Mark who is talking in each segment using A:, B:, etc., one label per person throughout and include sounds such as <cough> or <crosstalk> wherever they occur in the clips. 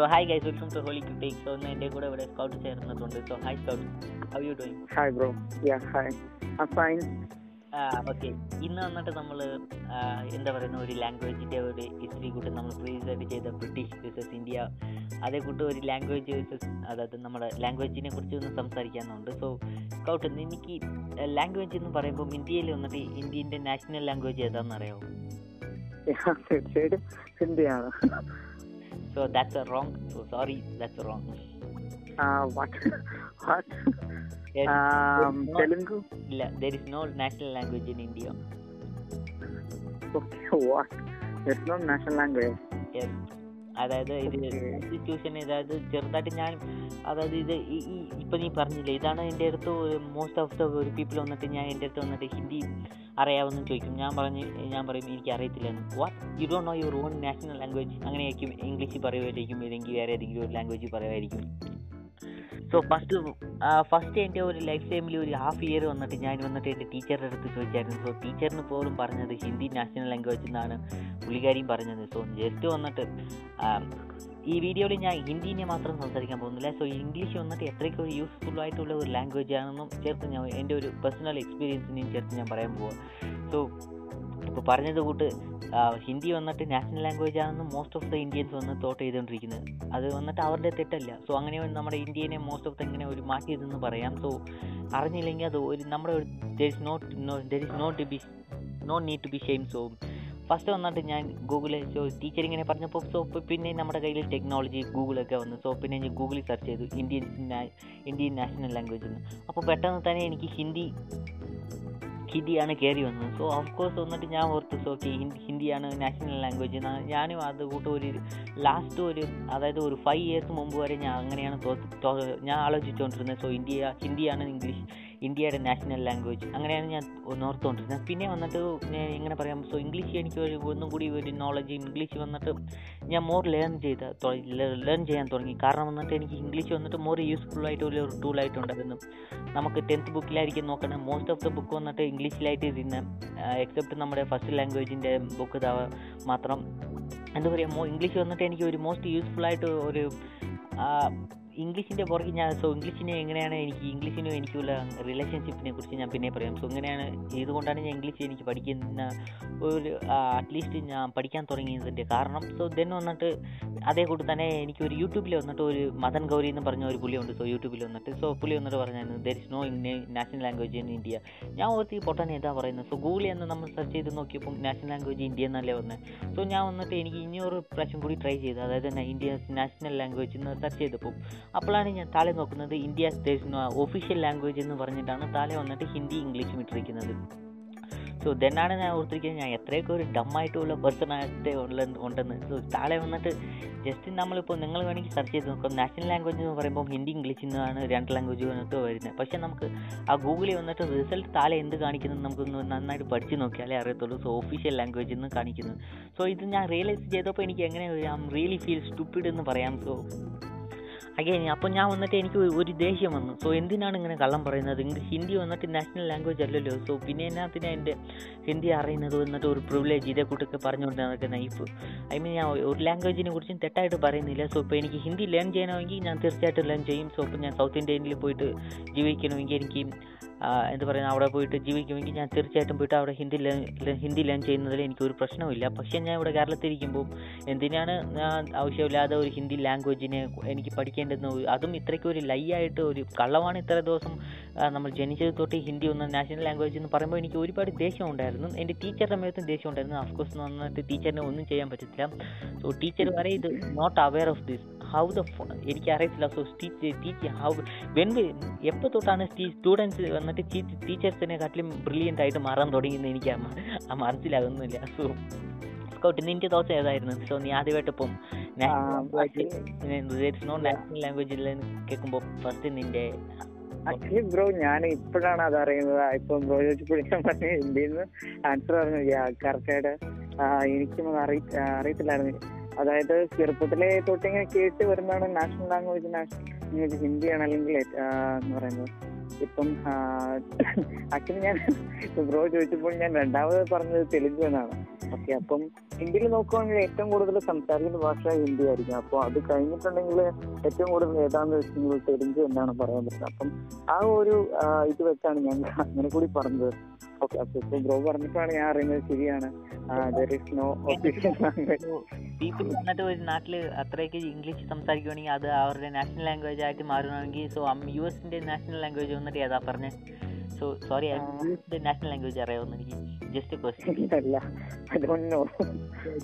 A: So hi guys welcome to Holy Critic so ഇന്ന് എന്റെ കൂടെ ഇവിടെ സ്കൗട്ട് ചേർന്നിട്ടുണ്ട്. So hi Scout how you doing
B: hi bro ya hi I'm fine
A: okay ഇന്ന് വന്നിട്ട് നമ്മൾ എന്താ പറയുന്ന ഒരു ലാംഗ്വേജിന്റെ ഒരു ഹിസ്റ്ററി കൂട്ടി നമ്മൾ പ്രീസർവ് ചെയ്ത ബ്രിട്ടീഷ് വേഴ്സസ് ഇന്ത്യ അതേ കൂട്ട് ഒരു ലാംഗ്വേജ് വേഴ്സസ് അതായത് നമ്മുടെ ലാംഗ്വേജിനെ കുറിച്ച് ഒന്ന് സംസാരിക്കാനുണ്ട്. സോ സ്കൗട്ട് എനിക്ക് ലാംഗ്വേജ് എന്ന് പറയുമ്പോൾ ഇന്ത്യയിൽ വന്നിട്ട് ഇന്ത്യന്റെ നാഷണൽ ലാംഗ്വേജ് ഏതാണെന്ന് അറിയാമോ
B: തീർച്ചയായിട്ടും. ഹിന്ദിയാണ്.
A: So that's a wrong. So sorry, that's wrong.
B: Uh, what? <laughs> what? Um, no,
A: Telugu? There is no national language in India.
B: Okay, <laughs> what? There's no national language.
A: Yes. അതായത് ഇത് സിറ്റുവേഷൻ അതായത് ചെറുതായിട്ട് ഞാൻ അതായത് ഇത് ഈ- ഇപ്പം നീ പറഞ്ഞില്ലേ ഇതാണ് എന്റെ അടുത്ത് മോസ്റ്റ് ഓഫ് ദ ഒരു പീപ്പിൾ വന്നിട്ട് ഞാൻ എന്റെ അടുത്ത് വന്നിട്ട് ഹിന്ദി അറിയാമെന്ന് ചോദിക്കും. ഞാൻ പറഞ്ഞ് ഞാൻ പറയും എനിക്ക് അറിയത്തില്ലെന്ന്. What you don't know your own national language അങ്ങനെയായിരിക്കും ഇംഗ്ലീഷ് പറയുമായിരിക്കും ഇല്ലെങ്കിൽ വേറെ ഏതെങ്കിലും ഒരു ലാംഗ്വേജ് പറയുമായിരിക്കും സോ ഫസ്റ്റ് ഫസ്റ്റ് എന്റെ ഒരു ലൈഫ് ടൈമിൽ ഒരു ഹാഫ് ഇയർ വന്നിട്ട് ഞാൻ വന്നിട്ട് എന്റെ ടീച്ചറുടെ അടുത്ത് ചോദിച്ചായിരുന്നു. സോ ടീച്ചറിന് പോലും പറഞ്ഞത് ഹിന്ദി നാഷണൽ ലാംഗ്വേജ് എന്നാണ് പുള്ളിക്കാരിയും പറഞ്ഞത്. സോ ജസ്റ്റ് വന്നിട്ട് ഈ വീഡിയോയിൽ ഞാൻ ഹിന്ദിനെ മാത്രം സംസാരിക്കാൻ പോകുന്നില്ല. സോ ഇംഗ്ലീഷ് വന്നിട്ട് എത്രയ്ക്ക് ഒരു യൂസ്ഫുൾ ആയിട്ടുള്ള ഒരു ലാംഗ്വേജ് ആണെന്നും ചേർത്ത് ഞാൻ എന്റെ ഒരു പേഴ്സണൽ എക്സ്പീരിയൻസിനെയും ചേർത്ത് ഞാൻ പറയാൻ പോവാം. സോ ഇപ്പോൾ പറഞ്ഞത് കൂട്ട് ഹിന്ദി വന്നിട്ട് നാഷണൽ ലാംഗ്വേജ് ആണെന്ന് മോസ്റ്റ് ഓഫ് ദ ഇന്ത്യൻസ് വന്ന് തോട്ട് ചെയ്തുകൊണ്ടിരിക്കുന്നത് അത് വന്നിട്ട് അവരുടെ തെറ്റല്ല. സോ അങ്ങനെ നമ്മുടെ ഇന്ത്യനെ മോസ്റ്റ് ഓഫ് ദ ഇങ്ങനെ ഒരു മാറ്റിയതെന്ന് പറയാം. സോ അറിഞ്ഞില്ലെങ്കിൽ അത് ഒരു നമ്മുടെ ഒരു there is not no there is not be no need to be shame so first വന്നിട്ട് ഞാൻ ഗൂഗിളിൽ സോ ടീച്ചർ ഇങ്ങനെ പറഞ്ഞപ്പോൾ സോ പിന്നെ നമ്മുടെ കയ്യിൽ ടെക്നോളജി ഗൂഗിളൊക്കെ വന്നു. സോ പിന്നെ ഞാൻ ഗൂഗിളിൽ സെർച്ച് ചെയ്തു ഇന്ത്യൻ ഇന്ത്യൻ നാഷണൽ ലാംഗ്വേജ് എന്ന് അപ്പോൾ പെട്ടെന്ന് തന്നെ എനിക്ക് ഹിന്ദി ഹിന്ദിയാണ് കയറി വന്നത്. സോ ഓഫ് കോഴ്സ് വന്നിട്ട് ഞാൻ ഓർത്ത് ഓക്കെ ഹിന്ദിയാണ് നാഷണൽ ലാംഗ്വേജ് ഞാനും അത് കൂട്ട് ഒരു ലാസ്റ്റ് ഒരു അതായത് ഒരു ഫൈവ് ഇയേഴ്സ് മുമ്പ് വരെ ഞാൻ അങ്ങനെയാണ് ഞാൻ ആലോചിച്ചുകൊണ്ടിരുന്നത് സോ ഇന്ത്യ ഹിന്ദിയാണ് ഇംഗ്ലീഷ് ഇന്ത്യയുടെ നാഷണൽ ലാംഗ്വേജ് അങ്ങനെയാണ് ഞാൻ ഓർത്തുകൊണ്ടിരുന്നത് പിന്നെ വന്നിട്ട് എങ്ങനെ പറയാം സോ ഇംഗ്ലീഷ് എനിക്ക് ഒരു ഒന്നും കൂടി ഒരു നോളജ് ഇംഗ്ലീഷ് വന്നിട്ട് ഞാൻ മോർ ലേൺ ചെയ്ത ലേൺ ചെയ്യാൻ തുടങ്ങി. കാരണം വന്നിട്ട് എനിക്ക് ഇംഗ്ലീഷ് വന്നിട്ട് മോർ യൂസ്ഫുൾ ആയിട്ട് ഒരു ടൂളായിട്ടുണ്ടായിരുന്നു നമുക്ക് ടെൻത്ത് ബുക്കിലായിരിക്കും നോക്കണം. മോസ്റ്റ് ഓഫ് ദ ബുക്ക് വന്നിട്ട് ഇംഗ്ലീഷിലായിട്ട് ഇരുന്ന് എക്സെപ്റ്റ് നമ്മുടെ ഫസ്റ്റ് ലാംഗ്വേജിന്റെ ബുക്ക് മാത്രം. എന്താ പറയുക മോ ഇംഗ്ലീഷ് വന്നിട്ട് എനിക്ക് ഒരു മോസ്റ്റ് യൂസ്ഫുൾ ആയിട്ട് ഒരു ഇംഗ്ലീഷിന്റെ പുറകെ ഞാൻ സോ ഇംഗ്ലീഷിനെ എങ്ങനെയാണ് എനിക്ക് ഇംഗ്ലീഷിനും എനിക്കുള്ള റിലേഷൻഷിപ്പിനെ കുറിച്ച് ഞാൻ പിന്നെ പറയാം. സോ ഇങ്ങനെയാണ് ഇതുകൊണ്ടാണ് ഞാൻ ഇംഗ്ലീഷ് എനിക്ക് പഠിക്കുന്ന ഒരു അറ്റ്ലീസ്റ്റ് ഞാൻ പഠിക്കാൻ തുടങ്ങിയതിന്റെ കാരണം. സോ ദെൻ വന്നിട്ട് അതേ കൂടി തന്നെ എനിക്ക് ഒരു യൂട്യൂബിൽ വന്നിട്ട് ഒരു മദൻ ഗൗരി എന്ന് പറഞ്ഞ ഒരു പുള്ളിയുണ്ട് സോ യൂട്യൂബിൽ വന്നിട്ട് സോ പുലി വന്നിട്ട് പറഞ്ഞായിരുന്നു there is no national language in India ഞാൻ ഓർത്തി പൊട്ടാൻ എന്താ പറയുന്നത്? സോ ഗൂഗിളിൽ എന്ന് നമ്മൾ സെർച്ച് ചെയ്ത് നോക്കിയപ്പോൾ നാഷണൽ ലാംഗ്വേജ് ഇന്ത്യ എന്നല്ലേ വന്നത് സോ ഞാൻ വന്നിട്ട് എനിക്ക് ഇനിയൊരു പ്രാവശ്യം കൂടി ട്രൈ ചെയ്തു അതായത് ഇന്ത്യ നാഷണൽ ലാംഗ്വേജ് എന്ന് സെർച്ച് ചെയ്തപ്പോൾ അപ്പോഴാണ് ഞാൻ താഴെ നോക്കുന്നത് ഇന്ത്യ ഒഫീഷ്യൽ ലാംഗ്വേജ് എന്ന് പറഞ്ഞിട്ടാണ് താഴെ വന്നിട്ട് ഹിന്ദി ഇംഗ്ലീഷ് ഇട്ടിരിക്കുന്നത് സോ ദെന്നാണ് ഞാൻ ഓർത്തിരിക്കുന്നത് ഞാൻ എത്രയൊക്കെ ഒരു ഡമ്മായിട്ടുള്ള പേഴ്സൺ ആയിട്ട് ഉള്ള ഉണ്ടെന്ന്. സോ താഴെ വന്നിട്ട് ജസ്റ്റ് നമ്മളിപ്പോൾ നിങ്ങൾ വേണമെങ്കിൽ സെർച്ച് ചെയ്ത് നോക്കാം. നാഷണൽ ലാംഗ്വേജ് എന്ന് പറയുമ്പോൾ ഹിന്ദി ഇംഗ്ലീഷ് എന്നാണ് രണ്ട് ലാംഗ്വേജ് വന്നിട്ട് വരുന്നത്. പക്ഷേ നമുക്ക് ആ ഗൂഗിളിൽ വന്നിട്ട് റിസൾട്ട് താഴെ എന്ത് കാണിക്കുന്നത് നമുക്കൊന്ന് നന്നായിട്ട് പഠിച്ച് നോക്കിയാലേ അറിയത്തുള്ളൂ. സോ ഒഫീഷ്യൽ ലാംഗ്വേജ് എന്ന് കാണിക്കുന്നത്. സോ ഇത് ഞാൻ റിയലൈസ് ചെയ്തപ്പോൾ എനിക്ക് എങ്ങനെ ഐ റിയലി ഫീൽ സ്റ്റുപ്പിഡ് എന്ന് പറയാം. സോ അഗൈൻ അപ്പോൾ ഞാൻ വന്നിട്ട് എനിക്ക് ഒരു- ദേഷ്യം വന്നു. സോ എന്തിനാണ് ഇങ്ങനെ കള്ളം പറയുന്നത്? ഇംഗ്ലീഷ് ഹിന്ദി വന്നിട്ട് നാഷണൽ ലാംഗ്വേജ് അല്ലല്ലോ. സോ പിന്നെ എന്നാത്തിന് എന്റെ ഹിന്ദി അറിയുന്നത് വന്നിട്ട് ഒരു പ്രിവിലേജ് ഇതേ കൂട്ടൊക്കെ പറഞ്ഞുകൊണ്ട് നടക്കുന്ന? ഇപ്പോൾ ഐ മീൻ ഞാൻ ഒരു ലാംഗ്വേജിനെ കുറിച്ചും തെറ്റായിട്ട് പറയുന്നില്ല. സോ ഇപ്പോൾ എനിക്ക് ഹിന്ദി ലേൺ ചെയ്യണമെങ്കിൽ ഞാൻ തീർച്ചയായിട്ടും ലേൺ ചെയ്യും. സോ ഇപ്പോൾ ഞാൻ സൗത്ത് ഇന്ത്യയിൽ പോയിട്ട് ജീവിക്കണമെങ്കിൽ എനിക്ക് എന്താ പറയുക അവിടെ പോയിട്ട് ജീവിക്കുമെങ്കിൽ ഞാൻ തീർച്ചയായിട്ടും പോയിട്ട് അവിടെ ഹിന്ദി ഹിന്ദി ലേൺ ചെയ്യുന്നതിൽ എനിക്കൊരു പ്രശ്നമില്ല പക്ഷേ ഞാൻ ഇവിടെ കേരളത്തിലിരിക്കുമ്പോൾ എന്തിനാണ് ഞാൻ ആവശ്യമില്ലാതെ ഒരു ഹിന്ദി ലാംഗ്വേജിനെ എനിക്ക് പഠിക്കേണ്ടതെന്ന് അതും ഇത്രയ്ക്ക് ഒരു ലൈ ആയിട്ട് ഒരു കള്ളമാണ് ഇത്ര ദിവസം നമ്മൾ ജനിച്ചത് തൊട്ട് ഹിന്ദി ഒന്ന് നാഷണൽ ലാംഗ്വേജ് എന്ന് പറയുമ്പോൾ എനിക്ക് ഒരുപാട് ദേഷ്യം ഉണ്ടായിരുന്നു. എന്റെ ടീച്ചറുടെ മേത്തും ദേഷ്യം ഉണ്ടായിരുന്നു. അഫ്കോഴ്സ് വന്നിട്ട് ടീച്ചറിനെ ഒന്നും ചെയ്യാൻ പറ്റത്തില്ല. സോ ടീച്ചർ പറയും ഇത് not aware of this how the എനിക്ക് അറിയത്തില്ല. So teacher teacher how when എപ്പോൾ തൊട്ടാണ് സ്റ്റുഡൻസ് വന്നിട്ട് ടീച്ചേഴ്സിനെ കാട്ടിലും ബ്രില്യന്റ് ആയിട്ട് മാറാൻ തുടങ്ങിയെന്ന് എനിക്ക് ആ മനസ്സിലാകുന്നില്ല. സോ സ്കൗട്ട് നിന്റെ ദോശ ഏതായിരുന്നു? സോ നീ ആദ്യമായിട്ട് ഇപ്പം നോ നാഷണൽ ലാംഗ്വേജിൽ കേൾക്കുമ്പോൾ ഫസ്റ്റ് നിന്റെ
B: ആക്ച്വലി ബ്രോ ഞാൻ ഇപ്പോഴാണ് അത് അറിയുന്നത്. ഇപ്പൊ ബ്രോ ചോദിച്ചപ്പോഴും ഞാൻ പറഞ്ഞു ഇന്ത്യയിൽ നിന്ന് ആൻസർ പറഞ്ഞു കറക്റ്റായിട്ട് എനിക്കും അത് അറി അറിയത്തില്ലായിരുന്നു. അതായത് ചെറുപ്പത്തിലെ തൊട്ടിങ്ങനെ കേട്ട് വരുന്നതാണ് നാഷണൽ ലാംഗ്വേജ് നാഷണൽ ഹിന്ദിയാണ് അല്ലെങ്കിൽ എന്ന് പറയുന്നത്. ഇപ്പം ആക്ച്വലി ഞാൻ ബ്രോ ചോദിച്ചപ്പോൾ ഞാൻ രണ്ടാമത് പറഞ്ഞത് തെലുങ്ക് എന്നാണ്. ഓക്കെ അപ്പം ഹിന്ദിയിൽ നോക്കുവാണെങ്കിൽ ഏറ്റവും കൂടുതൽ സംസാരിക്കുന്ന ഭാഷ ഹിന്ദി ആയിരിക്കും. അപ്പോൾ അത് കഴിഞ്ഞിട്ടുണ്ടെങ്കിൽ ഏറ്റവും കൂടുതൽ ഏതാന്ന് വെച്ചിട്ടുണ്ടെങ്കിൽ തെലുങ്ക് എന്നാണ് പറയാൻ പറ്റുന്നത്. അപ്പം ആ ഒരു ഇത് വെച്ചാണ് ഞാൻ അങ്ങനെ കൂടി പറഞ്ഞത്. അപ്പൊ ബ്രോ പറഞ്ഞിട്ടാണ് ഞാൻ അറിയുന്നത് ശരിയാണ്.
A: പീപ്പിൾ വന്നിട്ട് ഒരു നാട്ടിൽ അത്രയ്ക്ക് ഇംഗ്ലീഷ് സംസാരിക്കുവാണെങ്കിൽ അത് അവരുടെ നാഷണൽ ലാംഗ്വേജ് ആയിട്ട് മാറുകയാണെങ്കിൽ സോ യു എസിന്റെ നാഷണൽ ലാംഗ്വേജ് വന്നിട്ട് ഏതാ പറഞ്ഞത് സോ സോറി നാഷണൽ ലാംഗ്വേജ് അറിയാവുന്ന എനിക്ക് ജസ്റ്റ്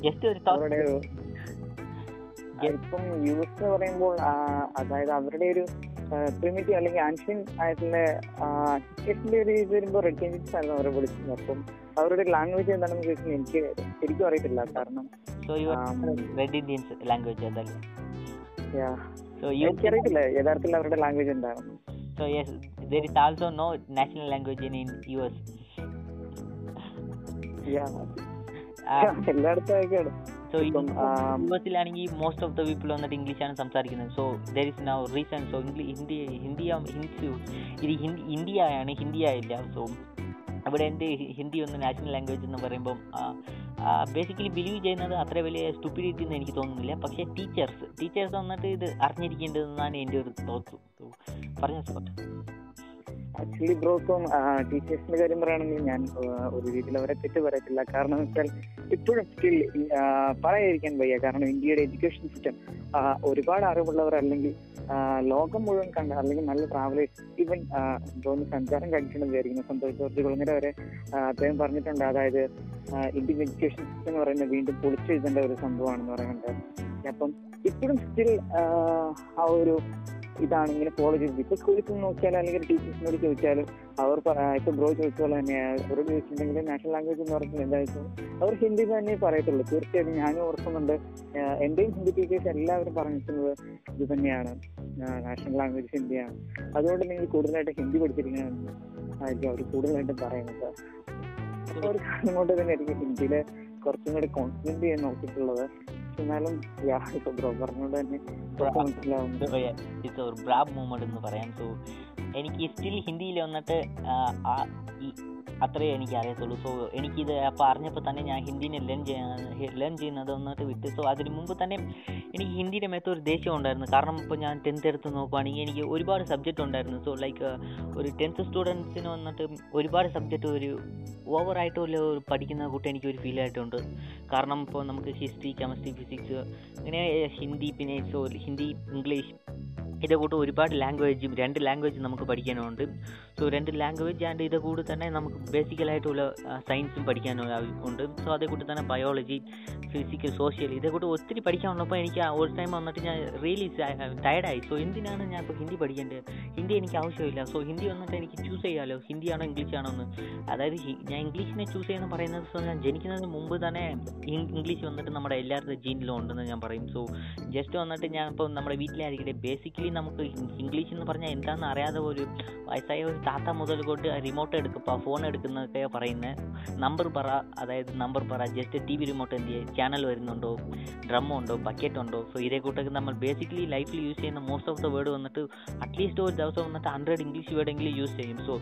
A: ജസ്റ്റ് ഒരു
B: ഇപ്പം യു എസ് എന്ന് പറയുമ്പോൾ അതായത് അവരുടെ ഒരു പ്രിമിറ്റീവ് അല്ലെങ്കിൽ ആൻഷ്യൻ ആയിട്ടുള്ള സിറ്റുവേഷന്റെ ഒരു ഇത് വരുമ്പോൾ റെഡ് ചേഞ്ചസ് ആയിരുന്നു അവരെ വിളിച്ചത്. അപ്പം അവരുടെ ലാംഗ്വേജ് എന്താണെന്ന് ചോദിച്ചാൽ എനിക്ക് ശരിക്കും അറിയത്തില്ല. കാരണം
A: റെഡ് ഇന്ത്യൻസ് ലാംഗ്വേജ്
B: എനിക്കറിയത്തില്ല യഥാർത്ഥത്തിൽ അവരുടെ ലാംഗ്വേജ് എന്താണ്
A: so yes there is also no national language in U S
B: Yeah. എല്ലായിടത്തും
A: സോ യു എസിലാണെങ്കിൽ മോസ്റ്റ് ഓഫ് ദ പീപ്പിൾ വന്നിട്ട് ഇംഗ്ലീഷാണ് സംസാരിക്കുന്നത്. So there is now reason so English Hindi Hindi ഇത് ഹിന്ദി ഇന്ത്യയാണ് ഹിന്ദി ആയില്ല സോ അവിടെ എന്റെ ഹിന്ദി ഒന്ന് നാഷണൽ ലാംഗ്വേജ് എന്ന് പറയുമ്പം ബേസിക്കലി ബിലീവ് ചെയ്യുന്നത് അത്ര വലിയ സ്റ്റുപ്പിഡിറ്റി എന്ന് എനിക്ക് തോന്നുന്നില്ല. പക്ഷേ ടീച്ചേഴ്സ് ടീച്ചേഴ്സ് വന്നിട്ട് ഇത് അറിഞ്ഞിരിക്കേണ്ടതെന്നാണ് എന്റെ ഒരു തോട്ട് പറഞ്ഞ സ്പോട്ട്
B: ആക്ച്വലി ബ്രോ ഇപ്പം ടീച്ചേഴ്സിന്റെ കാര്യം പറയുകയാണെങ്കിൽ ഞാൻ ഒരു രീതിയിൽ അവരെ തെറ്റ് പറയത്തില്ല കാരണം വെച്ചാൽ ഇപ്പോഴും സ്റ്റിൽ പറയാതിരിക്കാൻ വയ്യ. കാരണം ഇന്ത്യയുടെ എഡ്യൂക്കേഷൻ സിസ്റ്റം ഒരുപാട് അറിവുള്ളവർ അല്ലെങ്കിൽ ലോകം മുഴുവൻ കണ്ട അല്ലെങ്കിൽ നല്ല ട്രാവലേഴ്സ് ഈവൻ ബ്രോന്ന് സഞ്ചാരം കഴിച്ചിട്ടുണ്ട് വിചാരിക്കുന്നു. സന്തോഷ് ജോർജ് കുളങ്ങര വരെ അദ്ദേഹം പറഞ്ഞിട്ടുണ്ട്. അതായത് ഇന്ത്യൻ എഡ്യൂക്കേഷൻ സിസ്റ്റം എന്ന് പറയുന്നത് വീണ്ടും പൊളിച്ചെഴുതേണ്ട ഒരു സംഭവമാണെന്ന് പറയുന്നുണ്ട്. അപ്പം ഇപ്പോഴും സ്റ്റിൽ ആ ഒരു ഇതാണ് ഇങ്ങനെ ഫോളോ ചെയ്തത്. ഇപ്പൊ സ്കൂളിൽ പോയി അല്ലെങ്കിൽ ടീച്ചേഴ്സിനോട് ചോദിച്ചാലും അവർ ഇപ്പൊ ബ്രോ ചോദിച്ച പോലെ തന്നെ. ബ്രോ ചോദിച്ചിട്ടുണ്ടെങ്കിൽ നാഷണൽ ലാംഗ്വേജ് എന്ന് പറയുന്നത് എന്താ വെച്ചാൽ അവർ ഹിന്ദി തന്നെ പറയത്തുള്ളൂ. തീർച്ചയായും ഞാനും ഓർക്കുന്നുണ്ട്. എന്റെയും ഹിന്ദി ടീച്ചേഴ്സ് എല്ലാവരും പറഞ്ഞിട്ടുള്ളത് ഇത് തന്നെയാണ്. നാഷണൽ ലാംഗ്വേജ് ഹിന്ദിയാണ്. അതുകൊണ്ട് നിങ്ങൾ കൂടുതലായിട്ട് ഹിന്ദി പഠിച്ചിരിക്കണമെന്ന് ആയിരിക്കും അവർ കൂടുതലായിട്ടും പറയുന്നത്. ഒരു കാരണം കൊണ്ട് തന്നെ ആയിരിക്കും ഹിന്ദിയിൽ കുറച്ചും കൂടി കോൺസെൻട്രേറ്റ് ചെയ്യാൻ നോക്കിയിട്ടുള്ളത്. എന്നാലും ബ്രോ തന്നെ
A: ഇറ്റ്സ് ഒരു ബ്രാബ് മൂമെന്റ് എന്ന് പറയാം. സോ എനിക്ക് സ്റ്റിൽ ഹിന്ദിയിൽ വന്നിട്ട് ആ, ആ, ഈ അത്രേ എനിക്ക് അറിയത്തുള്ളൂ സോ എനിക്കിത് അപ്പോൾ അറിഞ്ഞപ്പോൾ തന്നെ ഞാൻ ഹിന്ദിനെ ലേൺ ചെയ്യാൻ ലേൺ ചെയ്യുന്നത് വന്നിട്ട് വിട്ട്. സോ അതിന് മുമ്പ് തന്നെ എനിക്ക് ഹിന്ദിയുടെ മേത്ത് ഒരു ദേഷ്യം ഉണ്ടായിരുന്നു. കാരണം ഇപ്പോൾ ഞാൻ ടെൻത്ത് എടുത്ത് നോക്കുവാണെങ്കിൽ എനിക്ക് ഒരുപാട് സബ്ജക്റ്റ് ഉണ്ടായിരുന്നു. സോ ലൈക്ക് ഒരു ടെൻത്ത് സ്റ്റുഡൻസിന് വന്നിട്ട് ഒരുപാട് സബ്ജക്റ്റ് ഒരു ഓവറായിട്ട് ഒരു പഠിക്കുന്ന കൂട്ടി എനിക്ക് ഒരു ഫീൽ ആയിട്ടുണ്ട്. കാരണം ഇപ്പോൾ നമുക്ക് ഹിസ്റ്ററി കെമിസ്ട്രി ഫിസിക്സ് അങ്ങനെ ഹിന്ദി പിന്നെ സോ ഹിന്ദി ഇംഗ്ലീഷ് ഇതേ കൂട്ട് ഒരുപാട് ലാംഗ്വേജും രണ്ട് ലാംഗ്വേജ് നമുക്ക് പഠിക്കാനുണ്ട്. സോ രണ്ട് ലാംഗ്വേജ് ആൻഡ് ഇതേ കൂടെ തന്നെ നമുക്ക് ബേസിക്കലായിട്ടുള്ള സയൻസും പഠിക്കാനുള്ള ഉണ്ട്. സോ അതേ കൂട്ടി തന്നെ ബയോളജി ഫിസിക്കൽ സോഷ്യൽ ഇതേ കൂട്ടി ഒത്തിരി പഠിക്കാനുള്ളപ്പോൾ എനിക്ക് ഒരു ടൈം വന്നിട്ട് ഞാൻ റിയലി ടയർഡായി സോ എന്തിനാണ് ഞാൻ ഇപ്പോൾ ഹിന്ദി പഠിക്കേണ്ടത്? ഹിന്ദി എനിക്ക് ആവശ്യമില്ല. സോ ഹിന്ദി വന്നിട്ട് എനിക്ക് ചൂസ് ചെയ്യാമല്ലോ ഹിന്ദിയാണോ ഇംഗ്ലീഷാണോ എന്ന്? അതായത് ഞാൻ ഇംഗ്ലീഷിനെ ചൂസ് ചെയ്യുന്ന പറയുന്നത് സോ ഞാൻ ജനിക്കുന്നതിന് മുമ്പ് തന്നെ ഇംഗ്ലീഷ് വന്നിട്ട് നമ്മുടെ എല്ലാവരുടെ ജീനിലും ഉണ്ടെന്ന് ഞാൻ പറയും. സോ ജസ്റ്റ് വന്നിട്ട് ഞാൻ ഇപ്പോൾ നമ്മുടെ വീട്ടിലായിരിക്കട്ടെ ബേസിക്കലി നമുക്ക് ഇംഗ്ലീഷ് എന്ന് പറഞ്ഞാൽ എന്താണെന്ന് അറിയാതെ ഒരു വയസ്സായ ഒരു താത്ത മുതൽ കൊണ്ട് റിമോട്ട് എടുക്കുക ഫോൺ എടുക്കുന്നതൊക്കെ പറയുന്നത് നമ്പർ പറ അതായത് നമ്പർ പറ. ജസ്റ്റ് ടി വി റിമോട്ട് എന്ത് ചെയ്യുക ചാനൽ വരുന്നുണ്ടോ? ഡ്രം ഉണ്ടോ? ബക്കറ്റ് ഉണ്ടോ? സോ ഇതേ കൂട്ടൊക്കെ നമ്മൾ ബേസിക്കലി ലൈഫിൽ യൂസ് ചെയ്യുന്ന മോസ്റ്റ് ഓഫ് ദ വേർഡ് വന്നിട്ട് അറ്റ്ലീസ്റ്റ് ഒരു ദിവസം വന്നിട്ട് ഹൺഡ്രഡ് ഇംഗ്ലീഷ് വേർഡെങ്കിലും യൂസ് ചെയ്യും. സോ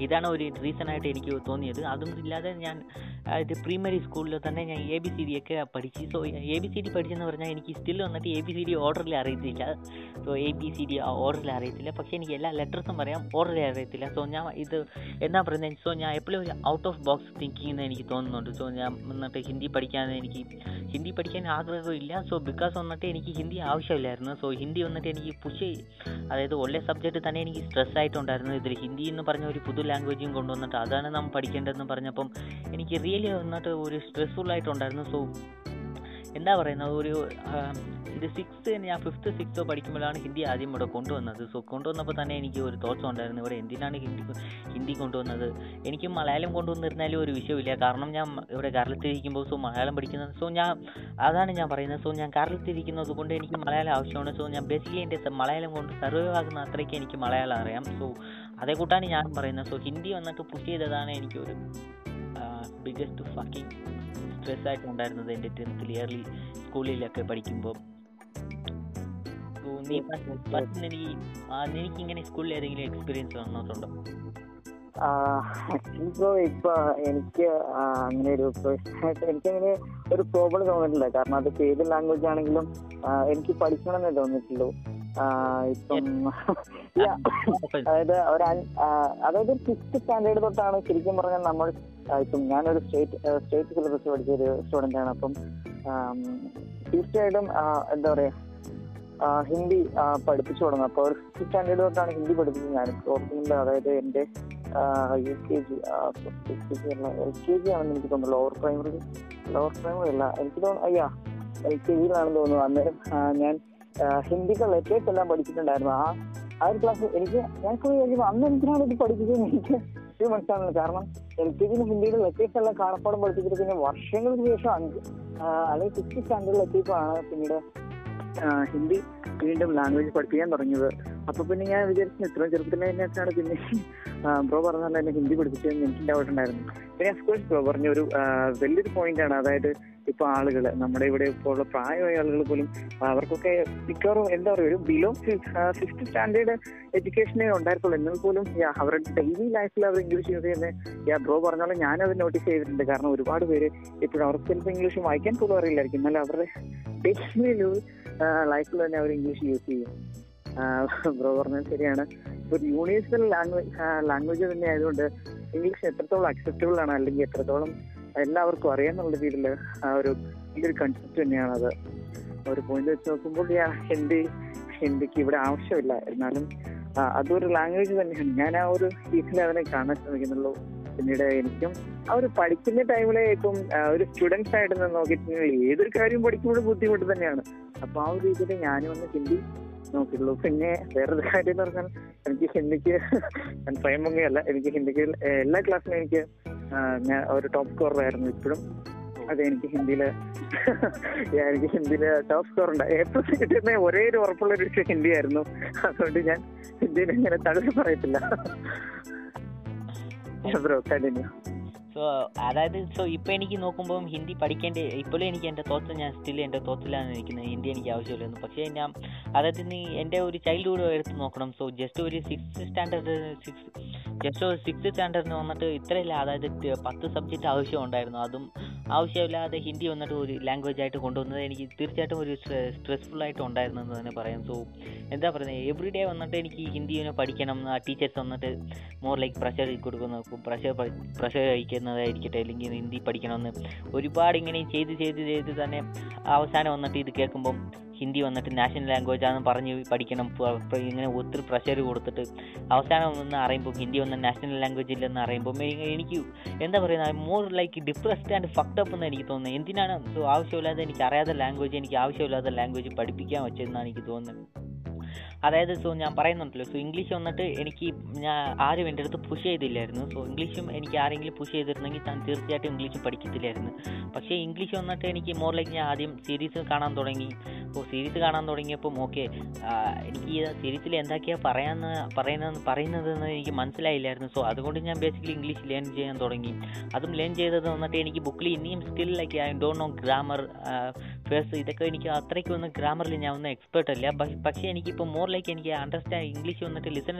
A: ഇതാണ് ഒരു റീസൺ ആയിട്ട് എനിക്ക് തോന്നിയത്. അതും ഇല്ലാതെ ഞാൻ അതായത് പ്രീമറി സ്കൂളിൽ തന്നെ ഞാൻ എ ബി സി ഡി ഒക്കെ പഠിച്ചു. So A B C D പഠിച്ചെന്ന് പറഞ്ഞാൽ എനിക്ക് സ്റ്റിൽ വന്നിട്ട് എ ബി സി ഡി ഓർഡറിൽ അറിയത്തില്ല. സോ ബി സി ഡി ഓർഡറിൽ അറിയത്തില്ല. പക്ഷേ എനിക്ക് എല്ലാ ലെറ്റേഴ്സും പറയാം ഓർഡറിൽ അറിയത്തില്ല. സോ ഞാൻ ഇത് എന്നാ പറയുന്നത് സോ ഞാൻ എപ്പോഴും ഒരു ഔട്ട് ഓഫ് ബോക്സ് തിങ്കിങ് എന്ന് എനിക്ക് തോന്നുന്നുണ്ട്. സോ ഞാൻ വന്നിട്ട് ഹിന്ദി പഠിക്കാൻ എനിക്ക് ഹിന്ദി പഠിക്കാൻ ആഗ്രഹമില്ല സോ ബിക്കോസ് വന്നിട്ട് എനിക്ക് ഹിന്ദി ആവശ്യമില്ലായിരുന്നു. സോ ഹിന്ദി വന്നിട്ട് എനിക്ക് പുഷ് അതായത് ഒരേ സബ്ജക്റ്റ് തന്നെ എനിക്ക് സ്ട്രെസ് ആയിട്ടുണ്ടായിരുന്നു. ഇതിൽ ഹിന്ദി എന്ന് പറഞ്ഞ ഒരു പുതു ലാംഗ്വേജും കൊണ്ടുവന്നിട്ട് അതാണ് നാം പഠിക്കേണ്ടതെന്ന് പറഞ്ഞപ്പം എനിക്ക് റിയലി വന്നിട്ട് ഒരു സ്ട്രെസ്ഫുൾ ആയിട്ടുണ്ടായിരുന്നു. സോ എന്താ പറയുന്നത്? ഒരു ഇത് സിക്സ് ഞാൻ ഫിഫ്ത്ത് സിക്സ്ത്തോ പഠിക്കുമ്പോഴാണ് ഹിന്ദി ആദ്യം ഇവിടെ കൊണ്ടുവന്നത്. സോ കൊണ്ടുവന്നപ്പോൾ തന്നെ എനിക്ക് ഒരു തോട്ട്സ് ഉണ്ടായിരുന്നു. ഇവിടെ എന്തിനാണ് ഹിന്ദി ഹിന്ദി കൊണ്ടുവന്നത്? എനിക്ക് മലയാളം കൊണ്ടുവന്നിരുന്നാലും ഒരു വിഷയമില്ല. കാരണം ഞാൻ ഇവിടെ കേരളത്തിലിരിക്കുമ്പോൾ സോ മലയാളം പഠിക്കുന്നത് സോ ഞാൻ അതാണ് ഞാൻ പറയുന്നത്. സോ ഞാൻ കേരളത്തിലിരിക്കുന്നത് കൊണ്ട് എനിക്ക് മലയാളം ആവശ്യമാണ്. സോ ഞാൻ ബേസിക്കലി എന്റെ മലയാളം കൊണ്ട് സർവൈവ് ആകുന്ന അത്രയ്ക്ക് എനിക്ക് മലയാളം അറിയാം. സോ അതേ കൂട്ടാണ് ഞാൻ പറയുന്നത്. സോ ഹിന്ദി വന്നൊക്കെ പുഷ് ചെയ്തതാണ് എനിക്കൊരു ബിഗസ്റ്റ് ഫക്കിങ് സ്ട്രെസ് ആയിട്ട് ഉണ്ടായിരുന്നത് എന്റെ ടെൻത്തിൽ ഇയർലി സ്കൂളിലൊക്കെ പഠിക്കുമ്പോൾ എനിക്ക് ഇങ്ങനെ സ്കൂളിൽ ഏതെങ്കിലും എക്സ്പീരിയൻസ് വന്നിട്ടുണ്ടോ?
B: ആക്ച്വലി ബ്രോ ഇപ്പൊ എനിക്ക് അങ്ങനെ ഒരു പേഴ്സണായിട്ട് എനിക്കങ്ങനെ ഒരു പ്രോബ്ലം തോന്നിയിട്ടില്ല കാരണം അത് ഏത് ലാംഗ്വേജ് ആണെങ്കിലും എനിക്ക് പഠിക്കണമെന്നേ തോന്നിയിട്ടുള്ളൂ. ഇപ്പം. <laughs> അതായത് ഒരു അതായത് ഫിഫ്ത്ത് സ്റ്റാൻഡേർഡ് തൊട്ടാണ് ശരിക്കും പറഞ്ഞാൽ നമ്മൾ ഇപ്പം ഞാനൊരു സ്റ്റേറ്റ് സ്റ്റേറ്റ് സിലബസ് പഠിച്ച ഒരു സ്റ്റുഡന്റ് ആണ്. അപ്പം തീർച്ചയായിട്ടും എന്താ പറയാ ഹിന്ദി പഠിപ്പിച്ചു തുടങ്ങും. അപ്പോൾ ഒരു ഫിഫ്ത് സ്റ്റാൻഡേർഡ് തൊട്ടാണ് ഹിന്ദി പഠിപ്പിച്ചത് ഞാൻ. ഓർക്കുന്നുണ്ട് അതായത് എന്റെ U K G L K G ആണെന്ന് എനിക്ക് തോന്നുന്നു ലോവർ പ്രൈമറി ലോവർ പ്രൈമറി അല്ല. എനിക്ക് തോന്നുന്നു അയ്യാ എൽ കെ ജിയിലാണെന്ന് തോന്നുന്നു. അന്നേരം ഞാൻ ഹിന്ദിക്ക് ലെറ്റേഴ്സ് എല്ലാം പഠിച്ചിട്ടുണ്ടായിരുന്നു. ആ ആ ഒരു ക്ലാസ് എനിക്ക് ഞാൻ പോയി കഴിയുമ്പോൾ അന്ന് എന്തിനാണ് ഇത് പഠിപ്പിച്ചത് എനിക്ക് ഇത് കാരണം എൽ കെ ജിയിൽ ഹിന്ദിയുടെ ലെറ്റേഴ്സ് എല്ലാം കാണപ്പാടം പഠിപ്പിച്ചിട്ട് പിന്നെ വർഷങ്ങൾക്ക് ശേഷം അഞ്ച് അല്ലെങ്കിൽ സിക്സ് സ്റ്റാൻഡേർഡിൽ എത്തിയപ്പോഴാണ് പിന്നീട് ഹിന്ദി വീണ്ടും ലാംഗ്വേജ് പഠിപ്പിക്കാൻ തുടങ്ങിയത്. അപ്പൊ പിന്നെ ഞാൻ വിചാരിച്ചു ഇത്രയും ചെറുപ്പത്തിലെ തന്നെയാണ് പിന്നെ ബ്രോ പറഞ്ഞാൽ എന്നെ ഹിന്ദി പഠിപ്പിച്ചതെന്ന് എനിക്ക് ഡൗട്ട് ഉണ്ടായിരുന്നു. പിന്നെ ബ്രോ പറഞ്ഞ ഒരു വലിയൊരു പോയിന്റ് ആണ്. അതായത് ഇപ്പൊ ആളുകൾ നമ്മുടെ ഇവിടെ ഇപ്പോൾ ഉള്ള പ്രായമായ ആളുകൾ പോലും അവർക്കൊക്കെ മിക്കവാറും എന്താ പറയുക ഒരു ബിലോ ഫിഫ്ത് സ്റ്റാൻഡേർഡ് എഡ്യൂക്കേഷനേ ഉണ്ടായിരുന്നുള്ളൂ എന്നാൽ പോലും അവരുടെ ഡെയിലി ലൈഫിൽ അവർ ഇംഗ്ലീഷ് യൂസ് ചെയ്യുന്നത് യാ ബ്രോ പറഞ്ഞാലും ഞാനത് നോട്ടീസ് ചെയ്തിട്ടുണ്ട്. കാരണം ഒരുപാട് പേര് ഇപ്പോഴും അവർക്ക് ചിലപ്പോൾ ഇംഗ്ലീഷ് വായിക്കാൻ പോലും അറിയില്ലായിരിക്കും. എന്നാൽ അവരുടെ ഡെയിലി ലൈഫിൽ തന്നെ അവർ ഇംഗ്ലീഷ് യൂസ് ചെയ്യും. ബ്രോ പറഞ്ഞത് ശരിയാണ്. ഒരു യൂണിവേഴ്സൽ ലാംഗ്വേജ് ലാംഗ്വേജ് തന്നെ ആയതുകൊണ്ട് ഇംഗ്ലീഷ് എത്രത്തോളം അക്സെപ്റ്റബിൾ ആണ് അല്ലെങ്കിൽ എത്രത്തോളം എല്ലാവർക്കും അറിയാന്നുള്ള രീതിയിൽ ആ ഒരു വലിയൊരു കൺസെപ്റ്റ് തന്നെയാണ് അത് ഒരു പോയിന്റ് വെച്ച് നോക്കുമ്പോൾ ഞാൻ ഹിന്ദി ഹിന്ദിക്ക് ഇവിടെ ആവശ്യമില്ല. എന്നാലും അതൊരു ലാംഗ്വേജ് തന്നെയാണ്. ഞാൻ ആ ഒരു രീതിയിൽ അതിനെ കാണാൻ ശ്രമിക്കുന്നുള്ളൂ. പിന്നീട് എനിക്കും ആ ഒരു പഠിക്കുന്ന ടൈമിലെ ഇപ്പം ഒരു സ്റ്റുഡൻസ് ആയിട്ട് നിന്ന് നോക്കിയിട്ടുണ്ടെങ്കിൽ ഏതൊരു കാര്യം പഠിക്കുമ്പോഴും ബുദ്ധിമുട്ട് തന്നെയാണ്. അപ്പൊ ആ ഒരു രീതിയിൽ ഞാനും ഒന്ന് ഹിന്ദി നോക്കിയിട്ടുള്ളൂ. പിന്നെ വേറൊരു കാര്യം എന്ന് പറഞ്ഞാൽ എനിക്ക് ഹിന്ദിക്ക് ഞാൻ സ്വയംഭംഗിയല്ല എനിക്ക് ഹിന്ദിക്ക് എല്ലാ ക്ലാസ്സിലും എനിക്ക് ഞാൻ ഒരു ടോപ്പ് സ്കോറർ ആയിരുന്നു ഇപ്പോഴും. അത് എനിക്ക് ഹിന്ദിയിൽ <laughs> എനിക്ക് ഹിന്ദിയിൽ ടോപ്പ് സ്കോർ ഉണ്ട്. എ പ്ലസ് കിട്ടുന്ന ഒരേ ഒരു ഉറപ്പുള്ള ഒരു വിഷയം ഹിന്ദി ആയിരുന്നു അതുകൊണ്ട് ഞാൻ ഹിന്ദിയിൽ ഇങ്ങനെ തള്ളി പറയത്തില്ല. ബ്രോ കണ്ടിന്യൂ
A: സോ അതായത് സോ ഇപ്പൊ എനിക്ക് നോക്കുമ്പോൾ ഹിന്ദി പഠിക്കേണ്ട ഇപ്പോഴും എനിക്ക് എന്റെ തോത്ത് ഞാൻ സ്റ്റിൽ എന്റെ തോത്തിലാണ് നിൽക്കുന്നത്. ഹിന്ദി എനിക്ക് ആവശ്യമില്ലായിരുന്നു പക്ഷേ ഞാൻ അതായത് നീ എന്റെ ഒരു ചൈൽഡ്ഹുഡ് എടുത്ത് നോക്കണം. സോ ജസ്റ്റ് ഒരു സിക്സ് സ്റ്റാൻഡേർഡ് സിക്സ് ജസ്റ്റ് ഒരു സിക്സ് സ്റ്റാൻഡേർഡിന് വന്നിട്ട് ഇത്രയില്ല. അതായത് പത്ത് സബ്ജക്റ്റ് ആവശ്യം ഉണ്ടായിരുന്നു അതും ആവശ്യമില്ലാതെ ഹിന്ദി വന്നിട്ട് ഒരു ലാംഗ്വേജ് ആയിട്ട് കൊണ്ടുവന്നത് എനിക്ക് തീർച്ചയായിട്ടും ഒരു സ്ട്രെസ്ഫുൾ ആയിട്ട് ഉണ്ടായിരുന്നു എന്ന് തന്നെ പറയാം. സോ എന്താ പറയുന്നത് എവറി ഡേ വന്നിട്ട് എനിക്ക് ഹിന്ദിനെ പഠിക്കണം. ആ ടീച്ചേഴ്സ് വന്നിട്ട് മോർ ലൈക്ക് പ്രഷർ കൊടുക്കുന്നു. പ്രഷർ പ്രഷർ കഴിക്കുന്നതായിരിക്കട്ടെ അല്ലെങ്കിൽ ഹിന്ദി പഠിക്കണമെന്ന് ഒരുപാട് ഇങ്ങനെ ചെയ്ത് ചെയ്ത് ചെയ്ത് തന്നെ അവസാനം വന്നിട്ട് ഇത് കേൾക്കുമ്പം ഹിന്ദി വന്നിട്ട് നാഷണൽ ലാംഗ്വേജ് ആണെന്ന് പറഞ്ഞ് പഠിക്കണം. ഇങ്ങനെ ഒത്തിരി പ്രഷർ കൊടുത്തിട്ട് അവസാനം ഒന്ന് അറിയുമ്പോൾ ഹിന്ദി വന്ന നാഷണൽ ലാംഗ്വേജ് ഇല്ലെന്ന് അറിയുമ്പോൾ എനിക്ക് എന്താ പറയുന്നത് more like depressed and fucked up എന്ന് എനിക്ക് തോന്നുന്നത് എന്തിനാണ് ആവശ്യമില്ലാതെ എനിക്ക് അറിയാത്ത ലാംഗ്വേജ് എനിക്ക് ആവശ്യമില്ലാത്ത ലാംഗ്വേജ് പഠിപ്പിക്കാൻ വെച്ചതെന്നാണ് എനിക്ക് തോന്നുന്നത്. അതായത് സോ ഞാൻ പറയുന്നുണ്ടല്ലോ. സോ ഇംഗ്ലീഷ് വന്നിട്ട് എനിക്ക് ഞാൻ ആരും എന്റെ അടുത്ത് പുഷ് ചെയ്തില്ലായിരുന്നു. സോ ഇംഗ്ലീഷും എനിക്ക് ആരെങ്കിലും പുഷ് ചെയ്തിരുന്നെങ്കിൽ ഞാൻ തീർച്ചയായിട്ടും ഇംഗ്ലീഷ് പഠിക്കത്തില്ലായിരുന്നു. പക്ഷേ ഇംഗ്ലീഷ് വന്നിട്ട് എനിക്ക് മോർ ലൈക്ക് ഞാൻ ആദ്യം സീരീസ് കാണാൻ തുടങ്ങി. അപ്പോൾ സീരീസ് കാണാൻ തുടങ്ങിയപ്പം ഓക്കെ എനിക്ക് ഈ സീരീസിൽ എന്തൊക്കെയാണ് പറയാന്ന് പറയുന്നത് പറയുന്നതെന്ന് എനിക്ക് മനസ്സിലായില്ലായിരുന്നു. സോ അതുകൊണ്ട് ഞാൻ ബേസിക്കലി ഇംഗ്ലീഷ് ലേൺ ചെയ്യാൻ തുടങ്ങി. അതും ലേൺ ചെയ്തത് വന്നിട്ട് എനിക്ക് ബുക്കിൽ ഇനിയും still like I don't know grammar ഫേഴ്സ് ഇതൊക്കെ എനിക്ക് അത്രയ്ക്കൊന്നും ഗ്രാമറിൽ ഞാൻ ഒന്നും എക്സ്പേർട്ട് അല്ല. പക്ഷ- എനിക്കിപ്പോൾ മോർ ലൈക്ക് എനിക്ക് അണ്ടർസ്റ്റാൻഡ് ഇംഗ്ലീഷ് വന്നിട്ട് ലിസൺ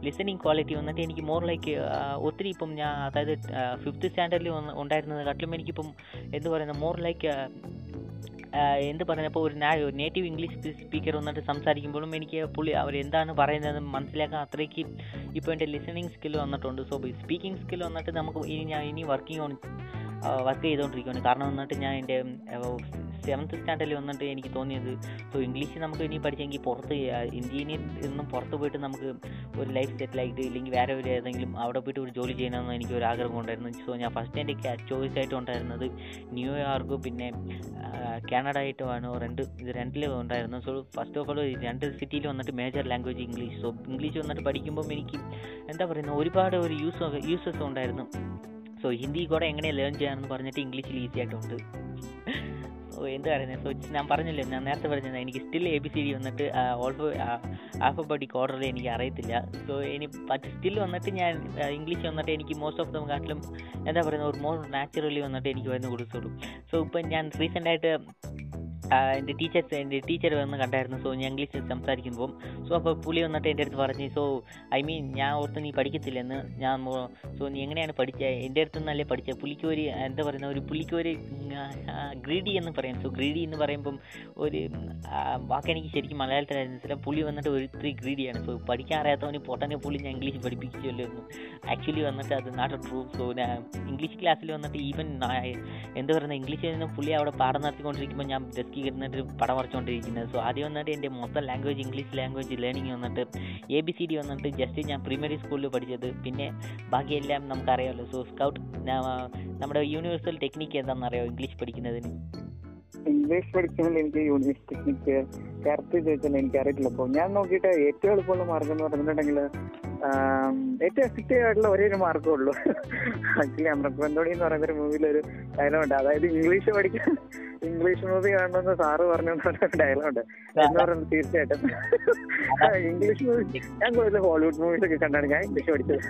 A: ലിസണിങ് ക്വാളിറ്റി വന്നിട്ട് എനിക്ക് മോർ ലൈക്ക് ഒത്തിരി ഇപ്പം ഞാൻ അതായത് ഫിഫ്ത്ത് സ്റ്റാൻഡേർഡിൽ ഉണ്ടായിരുന്നത് കാട്ടിലും എനിക്കിപ്പം എന്ത് പറയുന്നത് മോർ ലൈക്ക് എന്ത് പറയുന്നത് ഇപ്പോൾ ഒരു നേറ്റീവ് ഇംഗ്ലീഷ് സ്പീക്കർ വന്നിട്ട് സംസാരിക്കുമ്പോഴും എനിക്ക് പുള്ളി അവർ എന്താണ് പറയുന്നത് മനസ്സിലാക്കാൻ അത്രയ്ക്ക് ഇപ്പോൾ എന്റെ ലിസണിങ് സ്കിൽ വന്നിട്ടുണ്ട്. സോ സ്പീക്കിംഗ് സ്കിൽ വന്നിട്ട് നമുക്ക് ഇനി ഞാൻ ഇനി വർക്കിംഗ് ഓൺ വർക്ക് ചെയ്തുകൊണ്ടിരിക്കുകയാണ് കാരണം വന്നിട്ട് ഞാൻ എന്റെ സെവൻത്ത് സ്റ്റാൻഡേർഡിൽ വന്നിട്ട് എനിക്ക് തോന്നിയത് സോ ഇംഗ്ലീഷ് നമുക്ക് ഇനി പഠിച്ചെങ്കിൽ പുറത്ത് ഇന്ത്യയിൽ നിന്നും പുറത്ത് പോയിട്ട് നമുക്ക് ഒരു ലൈഫ് സെറ്റിൽ ആയിട്ട് ഇല്ലെങ്കിൽ വേറെ ഒരു ഏതെങ്കിലും അവിടെ പോയിട്ട് ഒരു ജോലി ചെയ്യണമെന്ന് എനിക്ക് ഒരു ആഗ്രഹം ഉണ്ടായിരുന്നു. സോ ഞാൻ ഫസ്റ്റ് എന്റെ ചോയ്സ് ആയിട്ട് ഉണ്ടായിരുന്നത് ന്യൂയോർക്ക് പിന്നെ കാനഡ ആയിട്ടുമാണ് രണ്ട് ഇത് രണ്ടിലും ഉണ്ടായിരുന്നു. സോ ഫസ്റ്റ് ഓഫ് ഓൾ രണ്ട് സിറ്റിയിൽ വന്നിട്ട് major language English. So English വന്നിട്ട് പഠിക്കുമ്പം എനിക്ക് എന്താ പറയുന്നത് ഒരുപാട് ഒരു യൂസ് യൂസസ് ഉണ്ടായിരുന്നു. സോ ഹിന്ദി കൂടെ എങ്ങനെ ലേൺ ചെയ്യാമെന്ന് പറഞ്ഞിട്ട് ഇംഗ്ലീഷിൽ ഈസി ആയിട്ടുണ്ട്. ഓ എന്ത് പറയുന്നത് സോ ഞാൻ പറഞ്ഞല്ലോ ഞാൻ നേരത്തെ പറഞ്ഞത് എനിക്ക് still A B C D വന്നിട്ട് ഓൾഫോ ആൽഫബറ്റിക് ഓർഡറിൽ എനിക്ക് അറിയത്തില്ല. സോ ഇനി പറ്റ് സ്റ്റിൽ വന്നിട്ട് ഞാൻ ഇംഗ്ലീഷ് വന്നിട്ട് എനിക്ക് മോസ്റ്റ് ഓഫ് ദം കാട്ടിലും എന്താ പറയുന്നത് ഒരു മോർ നാച്ചുറലി വന്നിട്ട് എനിക്ക് വരുന്ന കൊടുത്തുള്ളൂ സോ ഇപ്പം ഞാൻ റീസെന്റ് ആയിട്ട് എന്റെ ടീച്ചേഴ്സ് എന്റെ ടീച്ചർ വന്ന് കണ്ടായിരുന്നു. സോ ഞാൻ ഇംഗ്ലീഷിൽ സംസാരിക്കുമ്പോൾ സോ അപ്പോൾ പുള്ളി വന്നിട്ട് എന്റെ അടുത്ത് പറഞ്ഞു സോ ഐ മീൻ ഞാൻ ഓർത്ത് നീ പഠിക്കത്തില്ലെന്ന്. ഞാൻ സോ നീ എങ്ങനെയാണ് പഠിച്ചത് എന്റെ അടുത്ത് നിന്നല്ലേ പഠിച്ചത് പുള്ളിക്ക് ഒരു എന്താ പറയുന്ന ഒരു പുള്ളിക്ക് ഒരു ഗ്രീഡി എന്ന് പറയാം. സോ ഗ്രീഡി എന്ന് പറയുമ്പം ഒരു വാക്കെനിക്ക് ശരിക്കും മലയാളത്തിൽ മനസ്സിലായി പുള്ളി വന്നിട്ട് ഒരു ഇത്തിരി ഗ്രീഡിയാണ് സോ പഠിക്കാൻ അറിയാത്തവന് പൊട്ടനെ പുള്ളി ഞാൻ ഇംഗ്ലീഷ് പഠിപ്പിക്കുമല്ലോ എന്ന് ആക്ച്വലി വന്നിട്ട് അത് നാട്ട് ട്രൂ സോ ഞാൻ ഇംഗ്ലീഷ് ക്ലാസ്സിൽ വന്നിട്ട് ഈവൻ എന്താ പറയുന്നത് ഇംഗ്ലീഷിൽ നിന്ന് പുള്ളി അവിടെ പാഠം നടത്തിക്കൊണ്ടിരിക്കുമ്പോൾ ഞാൻ ഡെസ്കിൽ ഇരുന്നിട്ട് പടം വരച്ചുകൊണ്ടിരിക്കുന്നത് സോ ആദ്യം വന്നിട്ട് എന്റെ മൊത്തം ലാംഗ്വേജ് ഇംഗ്ലീഷ് ലാംഗ്വേജ് ലേണിംഗ് വന്നിട്ട് എ ബി സി ഡി വന്നിട്ട് ജസ്റ്റ് ഞാൻ പ്രീമിയറി സ്കൂളിൽ പഠിച്ചത്. പിന്നെ ബാക്കിയെല്ലാം നമുക്കറിയാമല്ലോ സോ സ്കൗട്ട് നമ്മുടെ യൂണിവേഴ്സൽ ടെക്നിക്ക് എന്താണെന്നറിയോ? ഇംഗ്ലീഷ് പഠിക്കുന്നതിന്.
B: ഇംഗ്ലീഷ് പഠിക്കുമ്പോൾ എനിക്ക് യൂണിവേഴ്സിറ്റി ടെക്നിക്ക് കറക്റ്റ് ചോദിച്ചാൽ എനിക്ക് അറിയില്ല അപ്പോൾ ഞാൻ നോക്കിയിട്ട് ഏറ്റവും എളുപ്പമുള്ള മാർഗം എന്ന് പറഞ്ഞിട്ടുണ്ടെങ്കിൽ ഏറ്റവും എഫക്റ്റീവ് ആയിട്ടുള്ള ഒരേ ഒരു മാർഗമേ ഉള്ളൂ. ആക്ച്വലി അമൃതബന്ധോണി എന്ന് പറയുന്ന ഒരു മൂവിയിലൊരു ഡയലോഗ് ഉണ്ട്. അതായത് ഇംഗ്ലീഷ് പഠിക്കാൻ ഇംഗ്ലീഷ് മൂവി കാണണമെന്ന് സാറ് ഡയലോഗ് ഉണ്ട്. എന്ന് പറയുന്നത് തീർച്ചയായിട്ടും. ഇംഗ്ലീഷ് മൂവി ഞാൻ കൂടുതൽ ഹോളിവുഡ് മൂവീസ് ഒക്കെ കണ്ടാണ്. ഞാൻ ഇംഗ്ലീഷ് പഠിച്ചത്.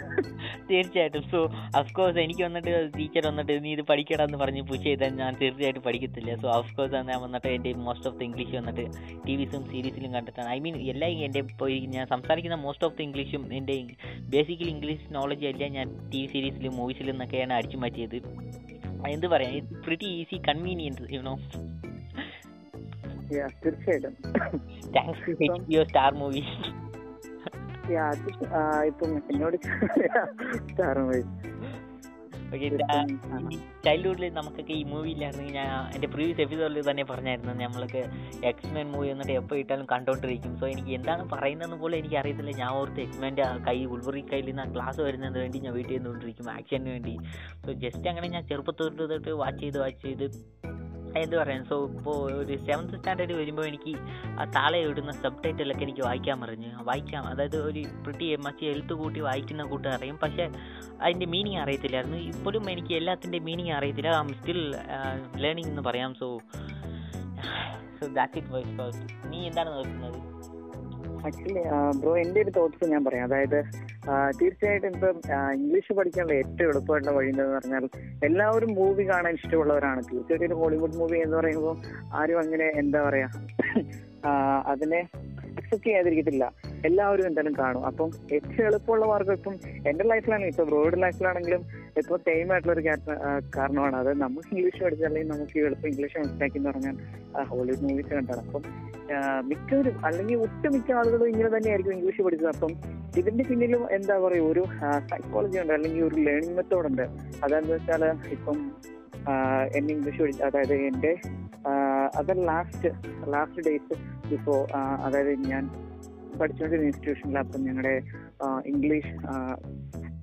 A: തീർച്ചയായിട്ടും. സോ അഫ്കോഴ്സ് എനിക്ക് വന്നിട്ട് ടീച്ചർ വന്നിട്ട് നീ ഇത് പഠിക്കണം എന്ന് പറഞ്ഞ് പുഷ് ചെയ്താൽ ഞാൻ തീർച്ചയായിട്ടും പഠിക്കത്തില്ല. സോ അഫ്കോഴ്സ് ഞാൻ വന്നിട്ട് എന്റെ മോസ്റ്റ് ഓഫ് ദി ഇംഗ്ലീഷ് വന്നിട്ട് ടി വിസും സീരീസിലും കണ്ടിട്ടാണ് ഐ മീൻ എല്ലാ എന്റെ ഇപ്പോൾ ഞാൻ സംസാരിക്കുന്ന മോസ്റ്റ് ഓഫ് ദി ഇംഗ്ലീഷും എന്റെ ബേസിക്കലി ഇംഗ്ലീഷ് നോളജ് എല്ലാം ഞാൻ ടി വി സീരീസിലും മൂവീസിലും എന്നൊക്കെയാണ് അടിച്ചു മാറ്റിയത്. എന്ത് പറയാം it pretty easy convenience you know
B: Yeah, തീർച്ചയായിട്ടും.
A: Thanks to H P O star movie
B: Yeah, അത് ആ, ഇപ്പം എന്നോട് സ്റ്റാർ മൂവി
A: ഓക്കെ ചൈൽഡ്ഹുഡിൽ നമുക്കൊക്കെ ഈ മൂവി ഇല്ലായിരുന്നെങ്കിൽ ഞാൻ എന്റെ പ്രീവിയസ് എപ്പിസോഡിൽ തന്നെ പറഞ്ഞായിരുന്നു നമ്മൾക്ക് എക്സ്മെൻ മൂവി എന്നിട്ട് എപ്പോൾ ഇട്ടാലും കണ്ടോണ്ടിരിക്കും. സോ എനിക്ക് എന്താണ് പറയുന്നതെന്ന് പോലും എനിക്ക് അറിയത്തില്ല. ഞാൻ ഓർത്ത് എക്സ്മെന്റെ കൈ ഉൾവറി കയ്യിൽ നിന്ന് ആ ക്ലാസ് വരുന്നതിന് വേണ്ടി ഞാൻ വെയിറ്റ് ചെയ്തുകൊണ്ടിരിക്കും ആക്ഷന് വേണ്ടി. സോ ജസ്റ്റ് അങ്ങനെ ഞാൻ ചെറുപ്പത്തോട്ട് തൊട്ട് വാച്ച് ചെയ്ത് വാച്ച് ചെയ്ത് എന്ത് പറയാൻ? സോ ഇപ്പോൾ ഒരു സെവൻത്ത് സ്റ്റാൻഡേർഡ് വരുമ്പോൾ എനിക്ക് ആ താളെ ഇടുന്ന സബ് ടൈറ്റിലൊക്കെ എനിക്ക് വായിക്കാൻ പറഞ്ഞു വായിക്കാം. അതായത് ഒരു പ്രിട്ടി മച്ചി എഴുത്ത് കൂട്ടി വായിക്കുന്ന കൂട്ട് അറിയും. പക്ഷേ അതിന്റെ മീനിങ് അറിയത്തില്ലായിരുന്നു. ഇപ്പോഴും എനിക്ക് എല്ലാത്തിന്റെ മീനിങ് അറിയത്തില്ല. ഐ എം സ്റ്റിൽ ലേണിംഗ് എന്ന് പറയാം. So so that it wise നീ എന്താണ് നോക്കുന്നത്?
B: ആക്ച്വലി ബ്രോ എന്റെ ഒരു തോട്ട്സ് ഞാൻ പറയാം. അതായത് തീർച്ചയായിട്ടും ഇപ്പം ഇംഗ്ലീഷ് പഠിക്കാനുള്ള ഏറ്റവും എളുപ്പമായിട്ടുള്ള വഴി എന്ന് പറഞ്ഞാൽ എല്ലാവരും മൂവി കാണാൻ ഇഷ്ടമുള്ളവരാണ്. തീർച്ചയായിട്ടും ഒരു ഹോളിവുഡ് മൂവി എന്ന് പറയുമ്പോൾ ആരും അങ്ങനെ എന്താ പറയാ അതിനെ അക്സെപ്റ്റ് ചെയ്യാതിരിക്കത്തില്ല. എല്ലാവരും എന്തായാലും കാണും. അപ്പം ഏറ്റവും എളുപ്പമുള്ള മാർഗം ഇപ്പം എന്റെ ലൈഫിലാണെങ്കിലും ഇപ്പൊ ബ്രോയുടെ ലൈഫിലാണെങ്കിലും ഇപ്പൊ സെയിം ആയിട്ടുള്ള ഒരു കാരണമാണ്. അത് നമുക്ക് ഇംഗ്ലീഷ് പഠിച്ചാൽ അല്ലെങ്കിൽ നമുക്ക് എളുപ്പം ഇംഗ്ലീഷ് മനസ്സിലാക്കി എന്ന് പറഞ്ഞാൽ ഹോളിവുഡ് മൂവീസ് കണ്ടാണ് അപ്പം മിക്കവരും അല്ലെങ്കിൽ ഒട്ടുമിക്ക ആളുകളും ഇങ്ങനെ തന്നെയായിരിക്കും ഇംഗ്ലീഷ് പഠിച്ചത്. അപ്പം ഇതിന്റെ പിന്നിലും എന്താ പറയുക ഒരു സൈക്കോളജി ഉണ്ട് അല്ലെങ്കിൽ ഒരു ലേണിംഗ് മെത്തേഡ് ഉണ്ട്. അതെന്താ വെച്ചാൽ ഇപ്പം എന്നെ ഇംഗ്ലീഷ് പഠിച്ച അതായത് എന്റെ ആ, അത് ലാസ്റ്റ് ലാസ്റ്റ് ഡേറ്റ് ഇപ്പോൾ അതായത് ഞാൻ പഠിച്ചുകൊണ്ടിരുന്ന ഇൻസ്റ്റിറ്റ്യൂഷനിൽ അപ്പം ഞങ്ങളുടെ ഇംഗ്ലീഷ്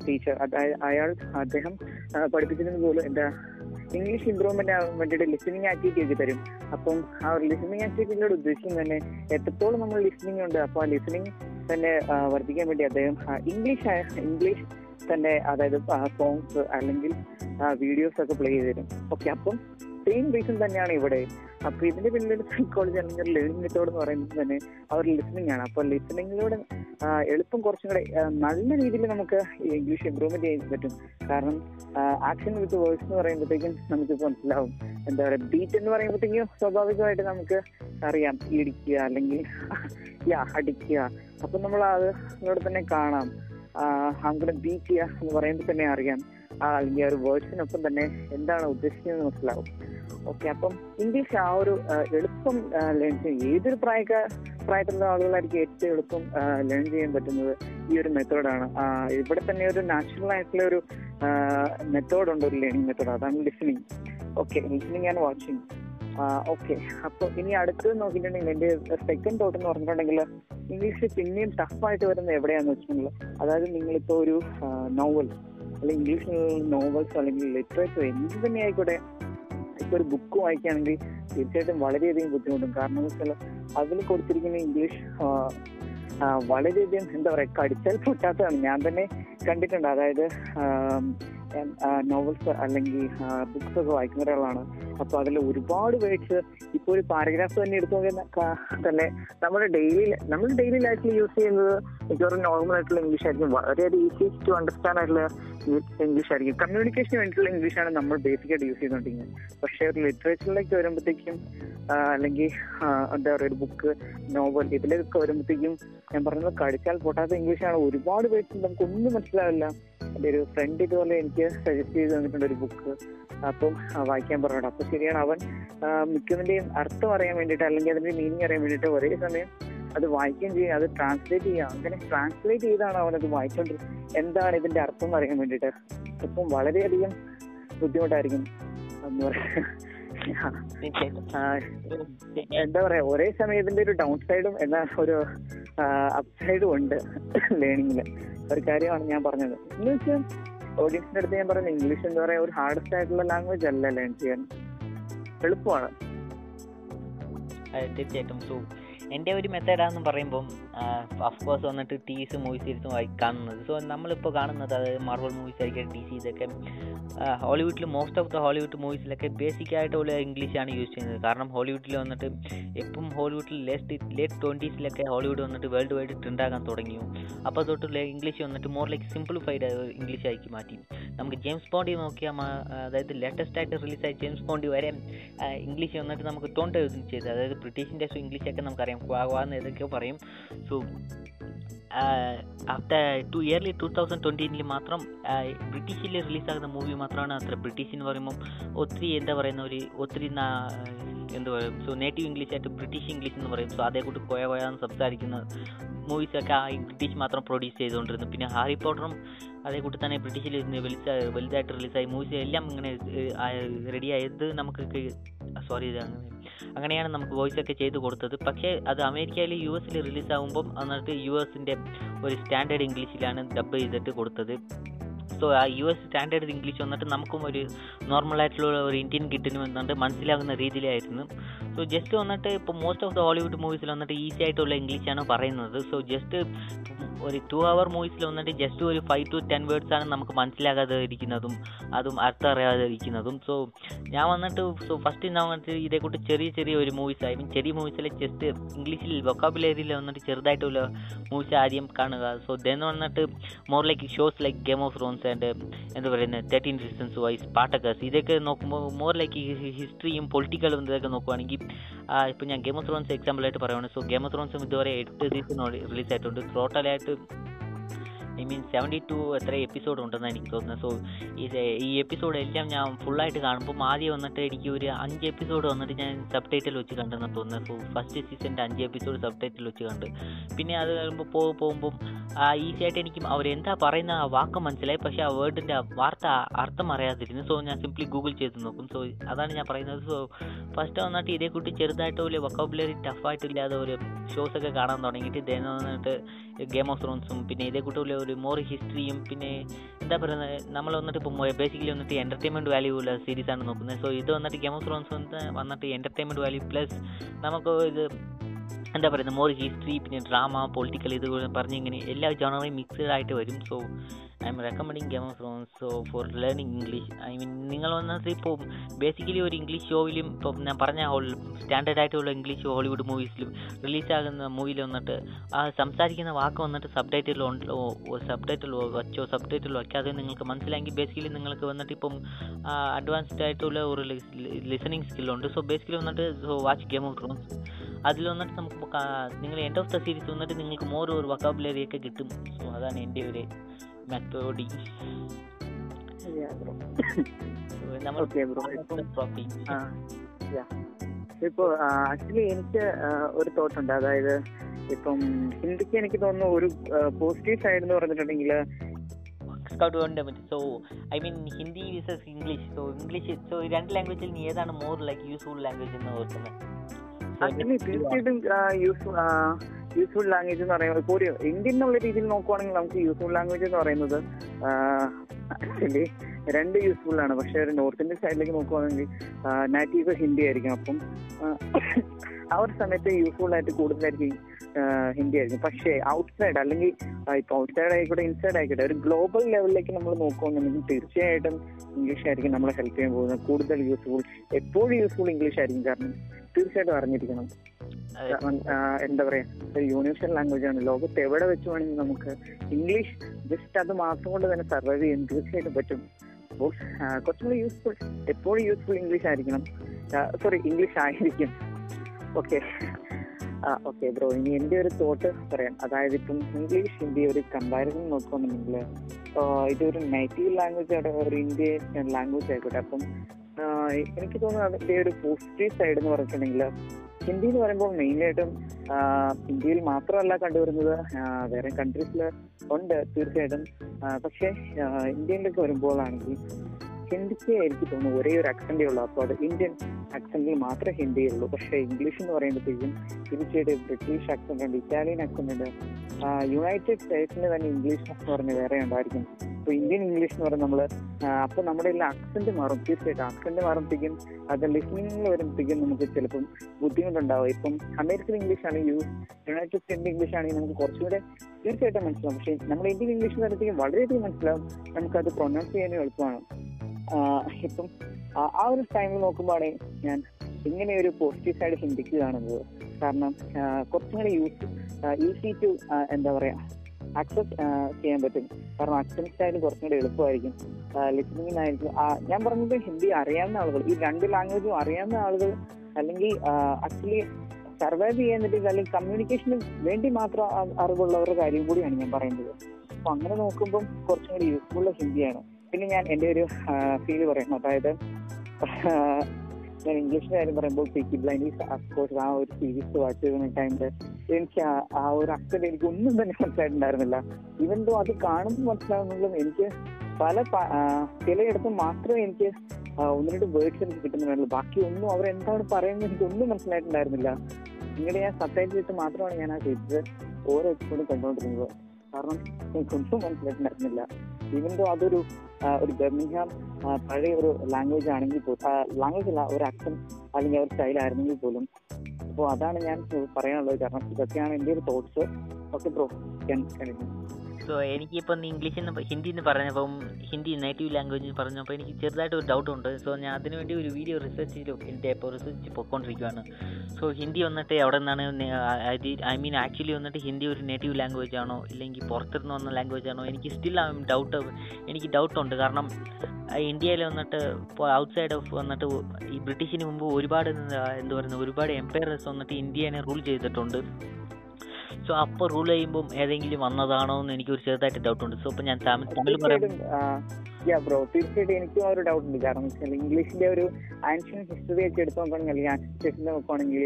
B: ടീച്ചർ അതായത് അയാൾ അദ്ദേഹം പഠിപ്പിക്കുന്നത് പോലും എന്താ ഇംഗ്ലീഷ് ഇമ്പ്രൂവ്മെന്റ് ആവാൻ വേണ്ടിയിട്ട് ലിസണിങ് ആക്ടിവിറ്റി ഒക്കെ തരും. അപ്പം ആ ലിസണിങ് ആക്ടിവിറ്റിയിലൂടെ ഉദ്ദേശിക്കുന്നത് തന്നെ എത്രത്തോളം നമ്മൾ ലിസണിങ് ഉണ്ട് അപ്പോൾ ആ ലിസണിങ് തന്നെ വർദ്ധിക്കാൻ വേണ്ടി അദ്ദേഹം ഇംഗ്ലീഷ് ഇംഗ്ലീഷ് തന്നെ അതായത് സോങ്സ് അല്ലെങ്കിൽ വീഡിയോസ് ഒക്കെ പ്ലേ ചെയ്ത് തരും. ഓക്കെ അപ്പം സെയിം റീസൺ തന്നെയാണ് ഇവിടെ. അപ്പൊ ഇതിന്റെ പിന്നിൽ സൈക്കോളജി അല്ലെങ്കിൽ ലേണിംഗ് മെത്തേഡ് എന്ന് പറയുന്നത് തന്നെ അവർ ലിസണിങ് ആണ്. അപ്പൊ ലിസണിങ്ങിലൂടെ എളുപ്പം കുറച്ചും കൂടെ നല്ല രീതിയിൽ നമുക്ക് ഇംഗ്ലീഷ് ഇമ്പ്രൂവ്മെന്റ് ചെയ്യാൻ പറ്റും. കാരണം ആക്ഷൻ വിത്ത് വേർഡ്സ് എന്ന് പറയുമ്പോഴത്തേക്കും നമുക്ക് മനസ്സിലാവും. എന്താ പറയുക ബീറ്റ് എന്ന് പറയുമ്പോഴത്തേക്കും സ്വാഭാവികമായിട്ട് നമുക്ക് അറിയാം. ഇടിക്കുക അല്ലെങ്കിൽ അടിക്കുക. അപ്പൊ നമ്മൾ അത് ഇവിടെ തന്നെ കാണാം. അങ്ങനെ ബീറ്റ് ചെയ്യുക എന്ന് പറയുമ്പോൾ തന്നെ അറിയാം. ആ, അല്ലെങ്കിൽ ആ ഒരു വേർഡ്സിനൊപ്പം തന്നെ എന്താണ് ഉദ്ദേശിക്കുന്നത് മനസ്സിലാവും. ഓക്കെ അപ്പം ഇംഗ്ലീഷ് ആ ഒരു എളുപ്പം ലേൺ ചെയ്യും ഏതൊരു പ്രായക്ക പ്രായത്തിലുള്ള ആളുകളായിരിക്കും ഏറ്റവും എളുപ്പം ലേൺ ചെയ്യാൻ പറ്റുന്നത് ഈ ഒരു മെത്തേഡാണ് ഇവിടെ തന്നെ ഒരു നാച്ചുറൽ ആയിട്ടുള്ള ഒരു മെത്തേഡ് ഉണ്ട് ഒരു ലേണിംഗ് മെത്തേഡ് അതാണ് listening okay listening and watching okay അപ്പൊ ഇനി അടുത്ത് നോക്കിയിട്ടുണ്ടെങ്കിൽ എന്റെ സെക്കൻഡ് തോട്ട് എന്ന് പറഞ്ഞിട്ടുണ്ടെങ്കിൽ ഇംഗ്ലീഷ് പിന്നെയും ടഫായിട്ട് വരുന്നത് എവിടെയാന്ന് വെച്ചിട്ടുണ്ടെങ്കിൽ അതായത് നിങ്ങളിപ്പോ ഒരു നോവൽ അല്ലെങ്കിൽ ഇംഗ്ലീഷ് നോവൽസ് അല്ലെങ്കിൽ ലിറ്ററേച്ചർ എന്ത് തന്നെ ആയിക്കോട്ടെ ഇപ്പൊ ഒരു ബുക്ക് വായിക്കുകയാണെങ്കിൽ തീർച്ചയായിട്ടും വളരെയധികം ബുദ്ധിമുട്ടും. കാരണം എന്ന് വെച്ചാൽ അതിൽ കൊടുത്തിരിക്കുന്ന ഇംഗ്ലീഷ് വളരെയധികം എന്താ പറയുക കടിച്ചാൽ പൊട്ടാത്തതാണ്. ഞാൻ തന്നെ കണ്ടിട്ടുണ്ട്. അതായത് നോവൽസ് അല്ലെങ്കിൽ ബുക്സ് ഒക്കെ വായിക്കുന്ന ഒരാളാണ്. അപ്പൊ അതിൽ ഒരുപാട് വേർഡ്സ് ഇപ്പോൾ ഒരു പാരഗ്രാഫ് തന്നെ എടുത്തു തന്നെ നമ്മുടെ ഡെയിലി നമ്മൾ ഡെയിലി ലൈഫിൽ യൂസ് ചെയ്യുന്നത് മിക്കവാറും നോർമൽ ആയിട്ടുള്ള ഇംഗ്ലീഷ് ആയിരിക്കും. വളരെയധികം ഈസി ടു അണ്ടർസ്റ്റാൻഡ് ആയിട്ടുള്ള ഇംഗ്ലീഷ് ആയിരിക്കും. കമ്മ്യൂണിക്കേഷന് വേണ്ടിയിട്ടുള്ള ആണ് നമ്മൾ ബേസിക് ആയിട്ട് യൂസ് ചെയ്തുകൊണ്ടിരിക്കുന്നത്. പക്ഷേ ഒരു ലിറ്ററേച്ചറിലേക്ക് വരുമ്പോഴത്തേക്കും അല്ലെങ്കിൽ എന്താ പറയുക ഒരു ബുക്ക് നോവൽ ഇതിലേക്ക് വരുമ്പോഴത്തേക്കും ഞാൻ പറഞ്ഞത് കടിച്ചാൽ പൊട്ടാത്ത ഇംഗ്ലീഷ് ആണ്. ഒരുപാട് പേർക്ക് നമുക്ക് ഒന്നും മനസ്സിലാവില്ല. എന്റെ ഒരു ഫ്രണ്ട് ഇതുപോലെ എനിക്ക് സജസ്റ്റ് ചെയ്ത് തന്നിട്ടുണ്ട് ഒരു ബുക്ക് അപ്പം വായിക്കാൻ പറഞ്ഞിട്ട്. അപ്പൊ ശരിയാണ്. അവൻ മിക്കതിന്റെയും അർത്ഥം അറിയാൻ വേണ്ടിയിട്ട് അല്ലെങ്കിൽ അതിന്റെ മീനിങ് അറിയാൻ വേണ്ടിയിട്ട് ഒരേ സമയം അത് വായിക്കുകയും ചെയ്യുക അത് ട്രാൻസ്ലേറ്റ് ചെയ്യുക. അങ്ങനെ ട്രാൻസ്ലേറ്റ് ചെയ്താണ് അവൻ അത് വായിച്ചോണ്ട് എന്താണ് ഇതിന്റെ അർത്ഥം എന്ന് അറിയാൻ വേണ്ടിയിട്ട്? ഇപ്പം വളരെയധികം ബുദ്ധിമുട്ടായിരിക്കും എന്ന് പറയാ. എന്താ പറയാ ഒരേ സമയം ഇതിന്റെ ഒരു ഡൗൺ സൈഡും എന്നാ ഒരു അപ് സൈഡും ഉണ്ട് ലേണിംഗിൽ ഒരു കാര്യമാണ് ഞാൻ പറഞ്ഞത്. എന്ന് വെച്ചാൽ ഓഡിയൻസിന്റെ അടുത്ത് ഞാൻ പറഞ്ഞത് ഇംഗ്ലീഷ് എന്താ പറയാ ഒരു ഹാർഡസ്റ്റ് ആയിട്ടുള്ള ലാംഗ്വേജ് അല്ല ലേൺ ചെയ്യാൻ. എളുപ്പമാണ്.
A: തീർച്ചയായിട്ടും. എന്റെ ഒരു മെത്തേഡാന്ന് പറയുമ്പം അഫ്കോഴ്സ് വന്നിട്ട് ടി വിസ് മൂവീസ് ഇരുത്തും കാണുന്നത്. സോ നമ്മളിപ്പോൾ കാണുന്നത് അതായത് മാർവൽ മൂവീസ് ആയിരിക്കും ഡി സി ഇതൊക്കെ ഹോളിവുഡിൽ മോസ്റ്റ് ഓഫ് ദ ഹോളിവുഡ് മൂവീസിലൊക്കെ ബേസിക് ആയിട്ടുള്ള ഇംഗ്ലീഷാണ് യൂസ് ചെയ്യുന്നത്. കാരണം ഹോളിവുഡിൽ വന്നിട്ട് എപ്പം ഹോളിവുഡിൽ ലേറ്റ് ലേറ്റ് ട്വന്റീസിലൊക്കെ ഹോളിവുഡ് വന്നിട്ട് വേൾഡ് വൈഡ് ട്രെൻഡാകാൻ തുടങ്ങി അപ്പോൾ തൊട്ട് ഇംഗ്ലീഷ് വന്നിട്ട് മോർ ലൈക്ക് സിംപ്ലിഫൈഡ് ഇംഗ്ലീഷ് ആക്കി മാറ്റി നമുക്ക് ജെയിംസ് ബോണ്ടി നോക്കിയാൽ അതായത് ലേറ്റസ്റ്റ് ആയിട്ട് റിലീസായ ജെയിംസ് ബോണ്ടി വരെ ഇംഗ്ലീഷ് വന്നിട്ട് നമുക്ക് ടോണ്ട് ചെയ്ത് അതായത് ബ്രിട്ടീഷിന്റെ ഇംഗ്ലീഷൊക്കെ നമുക്കറിയാം. ക്വാ എന്ന് ഏതൊക്കെയോ പറയും so after to early two thousand ട്വന്റീനിൽ മാത്രം ബ്രിട്ടീഷിൽ റിലീസാകുന്ന മൂവി മാത്രമാണ് അത്ര ബ്രിട്ടീഷ് എന്ന് പറയുമ്പം ഒത്തിരി എന്താ പറയുന്ന ഒരു ഒത്തിരി എന്താ പറയുക സോ നേറ്റീവ് ഇംഗ്ലീഷ് ആയിട്ട് ബ്രിട്ടീഷ് ഇംഗ്ലീഷ് എന്ന് പറയും. സോ അതേ കൂട്ട് കോയ എന്ന് സംസാരിക്കുന്ന മൂവീസൊക്കെ ആ ബ്രിട്ടീഷ് മാത്രം പ്രൊഡ്യൂസ് ചെയ്തുകൊണ്ടിരുന്നു. പിന്നെ ഹാരി പോട്ടറും അതേ കൂട്ടി തന്നെ ബ്രിട്ടീഷിൽ വലിച്ച വലുതായിട്ട് റിലീസായി. മൂവീസ് എല്ലാം ഇങ്ങനെ റെഡി ആയത് നമുക്ക് സോറി അങ്ങനെയാണ് നമുക്ക് വോയിസ് ഒക്കെ ചെയ്ത് കൊടുത്തത്. പക്ഷേ അത് അമേരിക്കയിൽ യു എസിൽ റിലീസാകുമ്പം എന്നിട്ട് യു എസിന്റെ ഒരു സ്റ്റാൻഡേർഡ് ഇംഗ്ലീഷിലാണ് ഡബ് ചെയ്തിട്ട് കൊടുത്തത്. സോ ആ യു എസ് സ്റ്റാൻഡേർഡ് ഇംഗ്ലീഷ് വന്നിട്ട് നമുക്കും ഒരു നോർമലായിട്ടുള്ള ഒരു ഇന്ത്യൻ കിട്ടിന് വന്നിട്ട് മനസ്സിലാകുന്ന രീതിയിലായിരുന്നു. സോ ജസ്റ്റ് വന്നിട്ട് ഇപ്പോൾ മോസ്റ്റ് ഓഫ് ദ ഹോളിവുഡ് മൂവീസിൽ വന്നിട്ട് ഈസി ആയിട്ടുള്ള ഇംഗ്ലീഷാണ് പറയുന്നത്. സോ ജസ്റ്റ് ഒരു ടു അവർ മൂവീസിൽ വന്നിട്ട് ജസ്റ്റ് ഒരു ഫൈവ് ടു ടെൻ വേർഡ്സ് ആണ് നമുക്ക് മനസ്സിലാകാതെ ഇരിക്കുന്നതും അതും അർത്ഥം അറിയാതെ ഇരിക്കുന്നതും സോ ഞാൻ വന്നിട്ട് സോ ഫസ്റ്റ് ഞാൻ വന്നിട്ട് ഇതേക്കൂട്ട് ചെറിയ ചെറിയ ഒരു മൂവീസ് ഐ മീൻ ചെറിയ മൂവീസിൽ ജസ്റ്റ് ഇംഗ്ലീഷിൽ വൊക്കാബുലറിയിൽ വന്നിട്ട് ചെറുതായിട്ടുള്ള മൂവീസ് ആദ്യം കാണുക. സോ ദെന്ന് വന്നിട്ട് more like shows like game of thrones and എന്താ പറയുന്നത് തേർട്ടീൻ റീസൺസ് വൈസ് പാട്ടക്കേഴ്സ് ഇതൊക്കെ നോക്കുമ്പോൾ മോർ ലൈക്ക് ഹിസ്റ്ററിയും പൊളിറ്റിക്കലും ഇതൊക്കെ നോക്കുവാണെങ്കിൽ ഇപ്പോൾ ഞാൻ ഗെയിം ഓഫ് ത്രോൺസ് എക്സാമ്പിളായിട്ട് പറയുകയാണ് സോ ഗെയിം ഓഫ് ത്രോൺസും ഇതുവരെ എട്ട് സീസൺ റിലീസ് ആയിട്ടുണ്ട്. ടോട്ടലായിട്ട് ഐ മീൻ സെവന്റി ടു എത്ര എപ്പിസോഡ് ഉണ്ടെന്നാണ് എനിക്ക് തോന്നുന്നത്. സോ ഈ എപ്പിസോഡ് എല്ലാം ഞാൻ ഫുള്ളായിട്ട് കാണുമ്പോൾ ആദ്യം വന്നിട്ട് എനിക്ക് ഒരു അഞ്ച് എപ്പിസോഡ് വന്നിട്ട് ഞാൻ സബ് ടൈറ്റിൽ വെച്ച് കണ്ടെന്ന് തോന്നുന്നത്. സോ ഫസ്റ്റ് സീസണിന്റെ അഞ്ച് എപ്പിസോഡ് സബ് ടൈറ്റിൽ വെച്ച് കണ്ട്. പിന്നെ അത് കഴിയുമ്പോൾ പോകും പോകുമ്പം ഈസി ആയിട്ട് എനിക്ക് അവരെന്താ പറയുന്ന ആ വാക്ക് മനസ്സിലായി. പക്ഷേ ആ വേർഡിന്റെ വാർത്ത അർത്ഥം അറിയാതിരുന്നു സോ ഞാൻ സിംപ്ലി ഗൂഗിൾ ചെയ്ത് നോക്കും. സോ അതാണ് ഞാൻ പറയുന്നത്. സോ ഫസ്റ്റ് വന്നിട്ട് ഇതേ കുട്ടി ചെറുതായിട്ട് ഒരു വൊക്കാബുലറി ടഫായിട്ടില്ലാതെ ഒരു ഷോസൊക്കെ കാണാൻ തുടങ്ങിയിട്ട് ഇതേ വന്നിട്ട് ഗെയിം ഓഫ് ത്രോൺസും പിന്നെ ഇതേ കൂട്ടുള്ള ഒരു മോർ ഹിസ്റ്ററിയും പിന്നെ എന്താ പറയുന്നത് നമ്മൾ വന്നിട്ട് ഇപ്പോൾ ബേസിക്കലി വന്നിട്ട് എന്റർടൈൻമെന്റ് വാല്യൂ ഉള്ള സീരീസാണ് നോക്കുന്നത് സോ ഇത് വന്നിട്ട് ഗെയിം ഓഫ് ത്രോൺസ് വന്നിട്ട് എന്റർടൈൻമെന്റ് വാല്യൂ പ്ലസ് നമുക്ക് ഇത് എന്താ പറയുന്നത് മോർ ഹിസ്റ്ററി പിന്നെ ഡ്രാമ പൊളിറ്റിക്കൽ ഇത് പറഞ്ഞ് ഇങ്ങനെ എല്ലാ ജോണറും മിക്സ്ഡ് ആയിട്ട് വരും. So I'm recommending game of thrones so for learning English I mean നിങ്ങൾ വന്നത് ഇപ്പോൾ ബേസിക്കലി ഒരു ഇംഗ്ലീഷ് ഷോയിലും ഇപ്പോൾ ഞാൻ പറഞ്ഞ സ്റ്റാൻഡേർഡ് ആയിട്ടുള്ള ഇംഗ്ലീഷ് ഹോളിവുഡ് മൂവീസിലും റിലീസാകുന്ന മൂവിയിൽ വന്നിട്ട് ആ സംസാരിക്കുന്ന വാക്ക് വന്നിട്ട് സബ് ടൈറ്റിൽ സബ് ടൈറ്റിൽ വച്ചോ സബ് ടൈറ്റിൽ വയ്ക്കാതെ നിങ്ങൾക്ക് മനസ്സിലായെങ്കിൽ ബേസിക്കലി നിങ്ങൾക്ക് വന്നിട്ട് ഇപ്പം അഡ്വാൻസ്ഡ് ആയിട്ടുള്ള ഒരു ലിസണിങ് സ്കില്ലുണ്ട് സോ ബേസിക്കലി വന്നിട്ട് so watch game of thrones അതിൽ വന്നിട്ട് നമുക്ക് നിങ്ങൾ എൻഡ് ഓഫ് ദ സീരീസ് വന്നിട്ട് നിങ്ങൾക്ക് മോർ ഒരു വക്കാബുലറി ഒക്കെ കിട്ടും. സോ അതാണ് എന്റെ ഒരു മെത്തോഡി
B: ഇപ്പൊ ആക്ച്വലി എനിക്ക് ഒരു തോട്ട് ഉണ്ട്. അതായത് ഇപ്പം ഹിന്ദിക്ക് എനിക്ക് തോന്നുന്നു ഒരു പോസിറ്റീവ് സൈഡ് എന്ന് പറഞ്ഞിട്ടുണ്ടെങ്കിൽ
A: so I mean Hindi versus English so English so രണ്ട് ലാംഗ്വേജിൽ നീ ഏതാണ് മോർ ലൈക്ക് യൂസ്ഫുൾ ലാംഗ്വേജ് എന്ന് ഓർക്കുന്നത്
B: യൂസ്ഫുൾ ലാംഗ്വേജ് എന്ന് പറയുന്നത് ഇപ്പോൾ ഒരു ഇന്ത്യൻ എന്നുള്ള രീതിയിൽ നോക്കുവാണെങ്കിൽ നമുക്ക് യൂസ്ഫുൾ ലാംഗ്വേജ് എന്ന് പറയുന്നത് ആക്ച്വലി രണ്ട് യൂസ്ഫുൾ ആണ്. പക്ഷേ ഒരു നോർത്ത് ഇന്ത്യൻ സൈഡിലേക്ക് നോക്കുവാണെങ്കിൽ നാറ്റീവ് ഹിന്ദി ആയിരിക്കും. അപ്പം ആ ഒരു സമയത്ത് യൂസ്ഫുൾ ആയിട്ട് കൂടുതലായിരിക്കും ഹിന്ദി ആയിരിക്കും. പക്ഷേ ഔട്ട്സൈഡ് അല്ലെങ്കിൽ ഇപ്പൊ ഔട്ട്സൈഡ് ആയിക്കോട്ടെ ഇൻസൈഡ് ആയിക്കോട്ടെ ഒരു ഗ്ലോബൽ ലെവലിലേക്ക് നമ്മൾ നോക്കുകയാണെങ്കിൽ തീർച്ചയായിട്ടും ഇംഗ്ലീഷ് ആയിരിക്കും നമ്മളെ ഹെൽപ്പ് ചെയ്യാൻ പോകുന്നത്. കൂടുതൽ യൂസ്ഫുൾ എപ്പോഴും യൂസ്ഫുൾ ഇംഗ്ലീഷ് ആയിരിക്കും. കാരണം തീർച്ചയായിട്ടും അറിഞ്ഞിരിക്കണം. എന്താ പറയാ യൂണിവേഴ്സൽ ലാംഗ്വേജ് ആണ്. ലോകത്ത് എവിടെ വെച്ച് വേണമെങ്കിൽ നമുക്ക് ഇംഗ്ലീഷ് ജസ്റ്റ് അത് മാത്രം കൊണ്ട് തന്നെ സർവൈവ് ചെയ്യാൻ തീർച്ചയായിട്ടും പറ്റും. അപ്പോൾ കുറച്ചുകൂടി കുറച്ചും കൂടി യൂസ്ഫുൾ എപ്പോഴും യൂസ്ഫുൾ ഇംഗ്ലീഷ് ആയിരിക്കണം. സോറി ഇംഗ്ലീഷ് ആയിരിക്കും. ഓക്കെ ആ ഓക്കെ ബ്രോ ഇനി എന്റെ ഒരു തോട്ട് പറയാം. അതായത് ഇപ്പം ഇംഗ്ലീഷ് ഹിന്ദി ഒരു കമ്പാരിസൺ നോക്കുകയാണെന്നുണ്ടെങ്കിൽ ഇതൊരു നേറ്റീവ് ലാംഗ്വേജ് ആയിട്ട് ഒരു ഇന്ത്യൻ ലാംഗ്വേജ് ആയിക്കോട്ടെ. അപ്പം എനിക്ക് തോന്നുന്നു അതിന്റെ ഒരു പോസിറ്റീവ് സൈഡ് എന്ന് പറഞ്ഞിട്ടുണ്ടെങ്കിൽ ഹിന്ദി എന്ന് പറയുമ്പോൾ മെയിനായിട്ടും ഇന്ത്യയിൽ മാത്രമല്ല കണ്ടുവരുന്നത് വേറെ കൺട്രീസിൽ ഉണ്ട് തീർച്ചയായിട്ടും. പക്ഷേ ഇന്ത്യയിലേക്ക് വരുമ്പോഴാണെങ്കിൽ ഹിന്ദിക്ക് എനിക്ക് തോന്നുന്നു. ഒരേ ഒരു അക്സെന്റേ ഉള്ളൂ. അപ്പോൾ അത് ഇന്ത്യൻ അക്സെന്റിൽ മാത്രമേ ഹിന്ദി ഉള്ളൂ. പക്ഷേ ഇംഗ്ലീഷ് എന്ന് പറയുമ്പോഴത്തേക്കും തിരിച്ചയുടെ ബ്രിട്ടീഷ് അക്സെന്റ് ഉണ്ട് ഇറ്റാലിയൻ അക്സെന്റ് ഉണ്ട്. യുണൈറ്റഡ് സ്റ്റേറ്റ്സിന് തന്നെ ഇംഗ്ലീഷ് എന്ന് പറഞ്ഞ് വേറെ ഉണ്ടായിരിക്കും. അപ്പോൾ ഇന്ത്യൻ ഇംഗ്ലീഷ് എന്ന് പറയുന്നത് നമ്മൾ അപ്പോൾ നമ്മുടെ എല്ലാം അക്സെന്റ് മാറും. തീർച്ചയായിട്ടും അക്സെന്റ് മാറുമ്പോഴത്തേക്കും അത് ലിസ്ണിങ്ങിൽ വരുമ്പോഴത്തേക്കും നമുക്ക് ചിലപ്പം ബുദ്ധിമുട്ടുണ്ടാവും. ഇപ്പം അമേരിക്കൻ ഇംഗ്ലീഷ് ആണെങ്കിൽ യുണൈറ്റഡ് സ്റ്റേറ്റ് ഇംഗ്ലീഷ് ആണെങ്കിൽ നമുക്ക് കുറച്ചുകൂടെ തീർച്ചയായിട്ടും മനസ്സിലാവും. പക്ഷേ നമ്മുടെ ഇന്ത്യൻ ഇംഗ്ലീഷ് വരുമ്പോഴത്തേക്കും വളരെയധികം മനസ്സിലാവും. നമുക്കത് പ്രൊനൗൺസ് ചെയ്യാനും എളുപ്പമാണ്. ഇപ്പം ആ- ഒരു ടൈമിൽ നോക്കുമ്പോഴാണ് ഞാൻ ഇങ്ങനെ ഒരു പോസിറ്റീവ് സൈഡ് ഹിന്ദിക്ക് കാണുന്നത് കാരണം കുറച്ചും കൂടി യൂസ് ഈസി ടു എന്താ പറയാ ആക്സസ് ചെയ്യാൻ പറ്റും. കാരണം അക്സെന്റ് ആയാലും കുറച്ചും കൂടി എളുപ്പമായിരിക്കും. ലിസണിങ്ങിനായിരിക്കും ഞാൻ പറഞ്ഞത് ഹിന്ദി അറിയാവുന്ന ആളുകൾ ഈ രണ്ട് ലാംഗ്വേജും അറിയാവുന്ന ആളുകൾ അല്ലെങ്കിൽ ആക്ച്വലി സർവൈവ് ചെയ്യാന്നിട്ട് അല്ലെങ്കിൽ കമ്മ്യൂണിക്കേഷന് വേണ്ടി മാത്രം അറിവുള്ളവരുടെ കാര്യം കൂടിയാണ് ഞാൻ പറയുന്നത്. അപ്പൊ അങ്ങനെ നോക്കുമ്പോൾ കുറച്ചും കൂടി യൂസ്ഫുൾ ഹിന്ദിയാണ്. പിന്നെ ഞാൻ എന്റെ ഒരു ഫീൽ പറയുന്നു അതായത് ഞാൻ ഇംഗ്ലീഷിന്റെ കാര്യം പറയുമ്പോൾ പീക്കി ബ്ലൈൻഡീസ് അഫ്കോഴ്സ് ആ ഒരു സീരീസ് വാച്ച് ചെയ്യുന്ന ടൈമിൽ എനിക്ക് ആ- ഒരു അക്സെന്റ് എനിക്ക് ഒന്നും തന്നെ മനസ്സിലായിട്ടുണ്ടായിരുന്നില്ല. ഇവൻ അത് കാണുമ്പോൾ മനസ്സിലാവുന്നതും എനിക്ക് പല ചിലയിടത്തും മാത്രമേ എനിക്ക് ഒന്ന് രണ്ട് വേർഡ്സ് എനിക്ക് കിട്ടുന്നുണ്ടായിരുന്നു ബാക്കി ഒന്നും അവർ എന്താണ് പറയുന്നത് എനിക്ക് ഒന്നും മനസ്സിലായിട്ടുണ്ടായിരുന്നില്ല. ഇങ്ങനെ ഞാൻ സത്യം ചെയ്തിട്ട് മാത്രമാണ് ഞാൻ ആ സീരീസ് ഓരോ എപ്പിസോഡും കണ്ടുകൊണ്ടിരുന്നത്. കാരണം എനിക്കൊന്നും മനസ്സിലായിട്ടുണ്ടായിരുന്നില്ല ഈവൻ ദോ അതൊരു ഒരു ബെർമിംഗ്ഹാം പഴയ ഒരു ലാംഗ്വേജ് ആണെങ്കിൽ പോലും ലാംഗ്വേജ് അല്ല ഒരു അക്സൻ അല്ലെങ്കിൽ ഒരു സ്റ്റൈൽ ആയിരുന്നെങ്കിൽ പോലും. അപ്പോൾ അതാണ് ഞാൻ പറയാനുള്ളത്. കാരണം ഇതൊക്കെയാണ് എന്റെ ഒരു തോട്ട്സ് ഓക്കെ ബ്രോ ഞാൻ കഴിഞ്ഞു
A: സോ എനിക്കിപ്പം ഇംഗ്ലീഷിൽ നിന്ന് ഹിന്ദി എന്ന് പറഞ്ഞപ്പം ഹിന്ദി നേറ്റീവ് ലാംഗ്വേജ് പറഞ്ഞപ്പോൾ എനിക്ക് ചെറുതായിട്ട് ഒരു ഡൗട്ട് ഉണ്ട്. സോ ഞാൻ അതിനുവേണ്ടി ഒരു വീഡിയോ റിസർച്ച് ചെയ്തു. ഇപ്പോൾ റിസർച്ച് പൊയ്ക്കൊണ്ടിരിക്കുകയാണ് സോ ഹിന്ദി വന്നിട്ട് എവിടെ നിന്നാണ് ഐ മീൻ ആക്ച്വലി വന്നിട്ട് ഹിന്ദി ഒരു നേറ്റീവ് ലാംഗ്വേജ് ആണോ ഇല്ലെങ്കിൽ പുറത്തുനിന്ന് വന്ന ലാംഗ്വേജ് ആണോ എനിക്ക് സ്റ്റിൽ ഡൗട്ട് എനിക്ക് ഡൗട്ട് ഉണ്ട്. കാരണം ഇന്ത്യയിൽ വന്നിട്ട് ഇപ്പോൾ ഔട്ട്സൈഡ് ഓഫ് വന്നിട്ട് ഈ ബ്രിട്ടീഷിന് മുമ്പ് ഒരുപാട് എന്താ പറയുന്നത് ഒരുപാട് എംപയറേഴ്സ് വന്നിട്ട് ഇന്ത്യനെ റൂൾ ചെയ്തിട്ടുണ്ട്. സോ അപ്പോൾ റൂൾ ചെയ്യുമ്പോൾ ഏതെങ്കിലും വന്നതാണോ എന്ന് എനിക്ക് ഒരു ചെറുതായിട്ട് ഡൗട്ട് ഉണ്ട്. സോ ഇപ്പം ഞാൻ
B: തീർച്ചയായിട്ടും എനിക്കും ഒരു ഡൗട്ട് ഉണ്ട്. കാരണം ഇംഗ്ലീഷിന്റെ ഒരു ആൻഷ്യൻ ഹിസ്റ്ററി ഒക്കെ എടുത്തു നോക്കുകയാണെങ്കിൽ നോക്കുകയാണെങ്കിൽ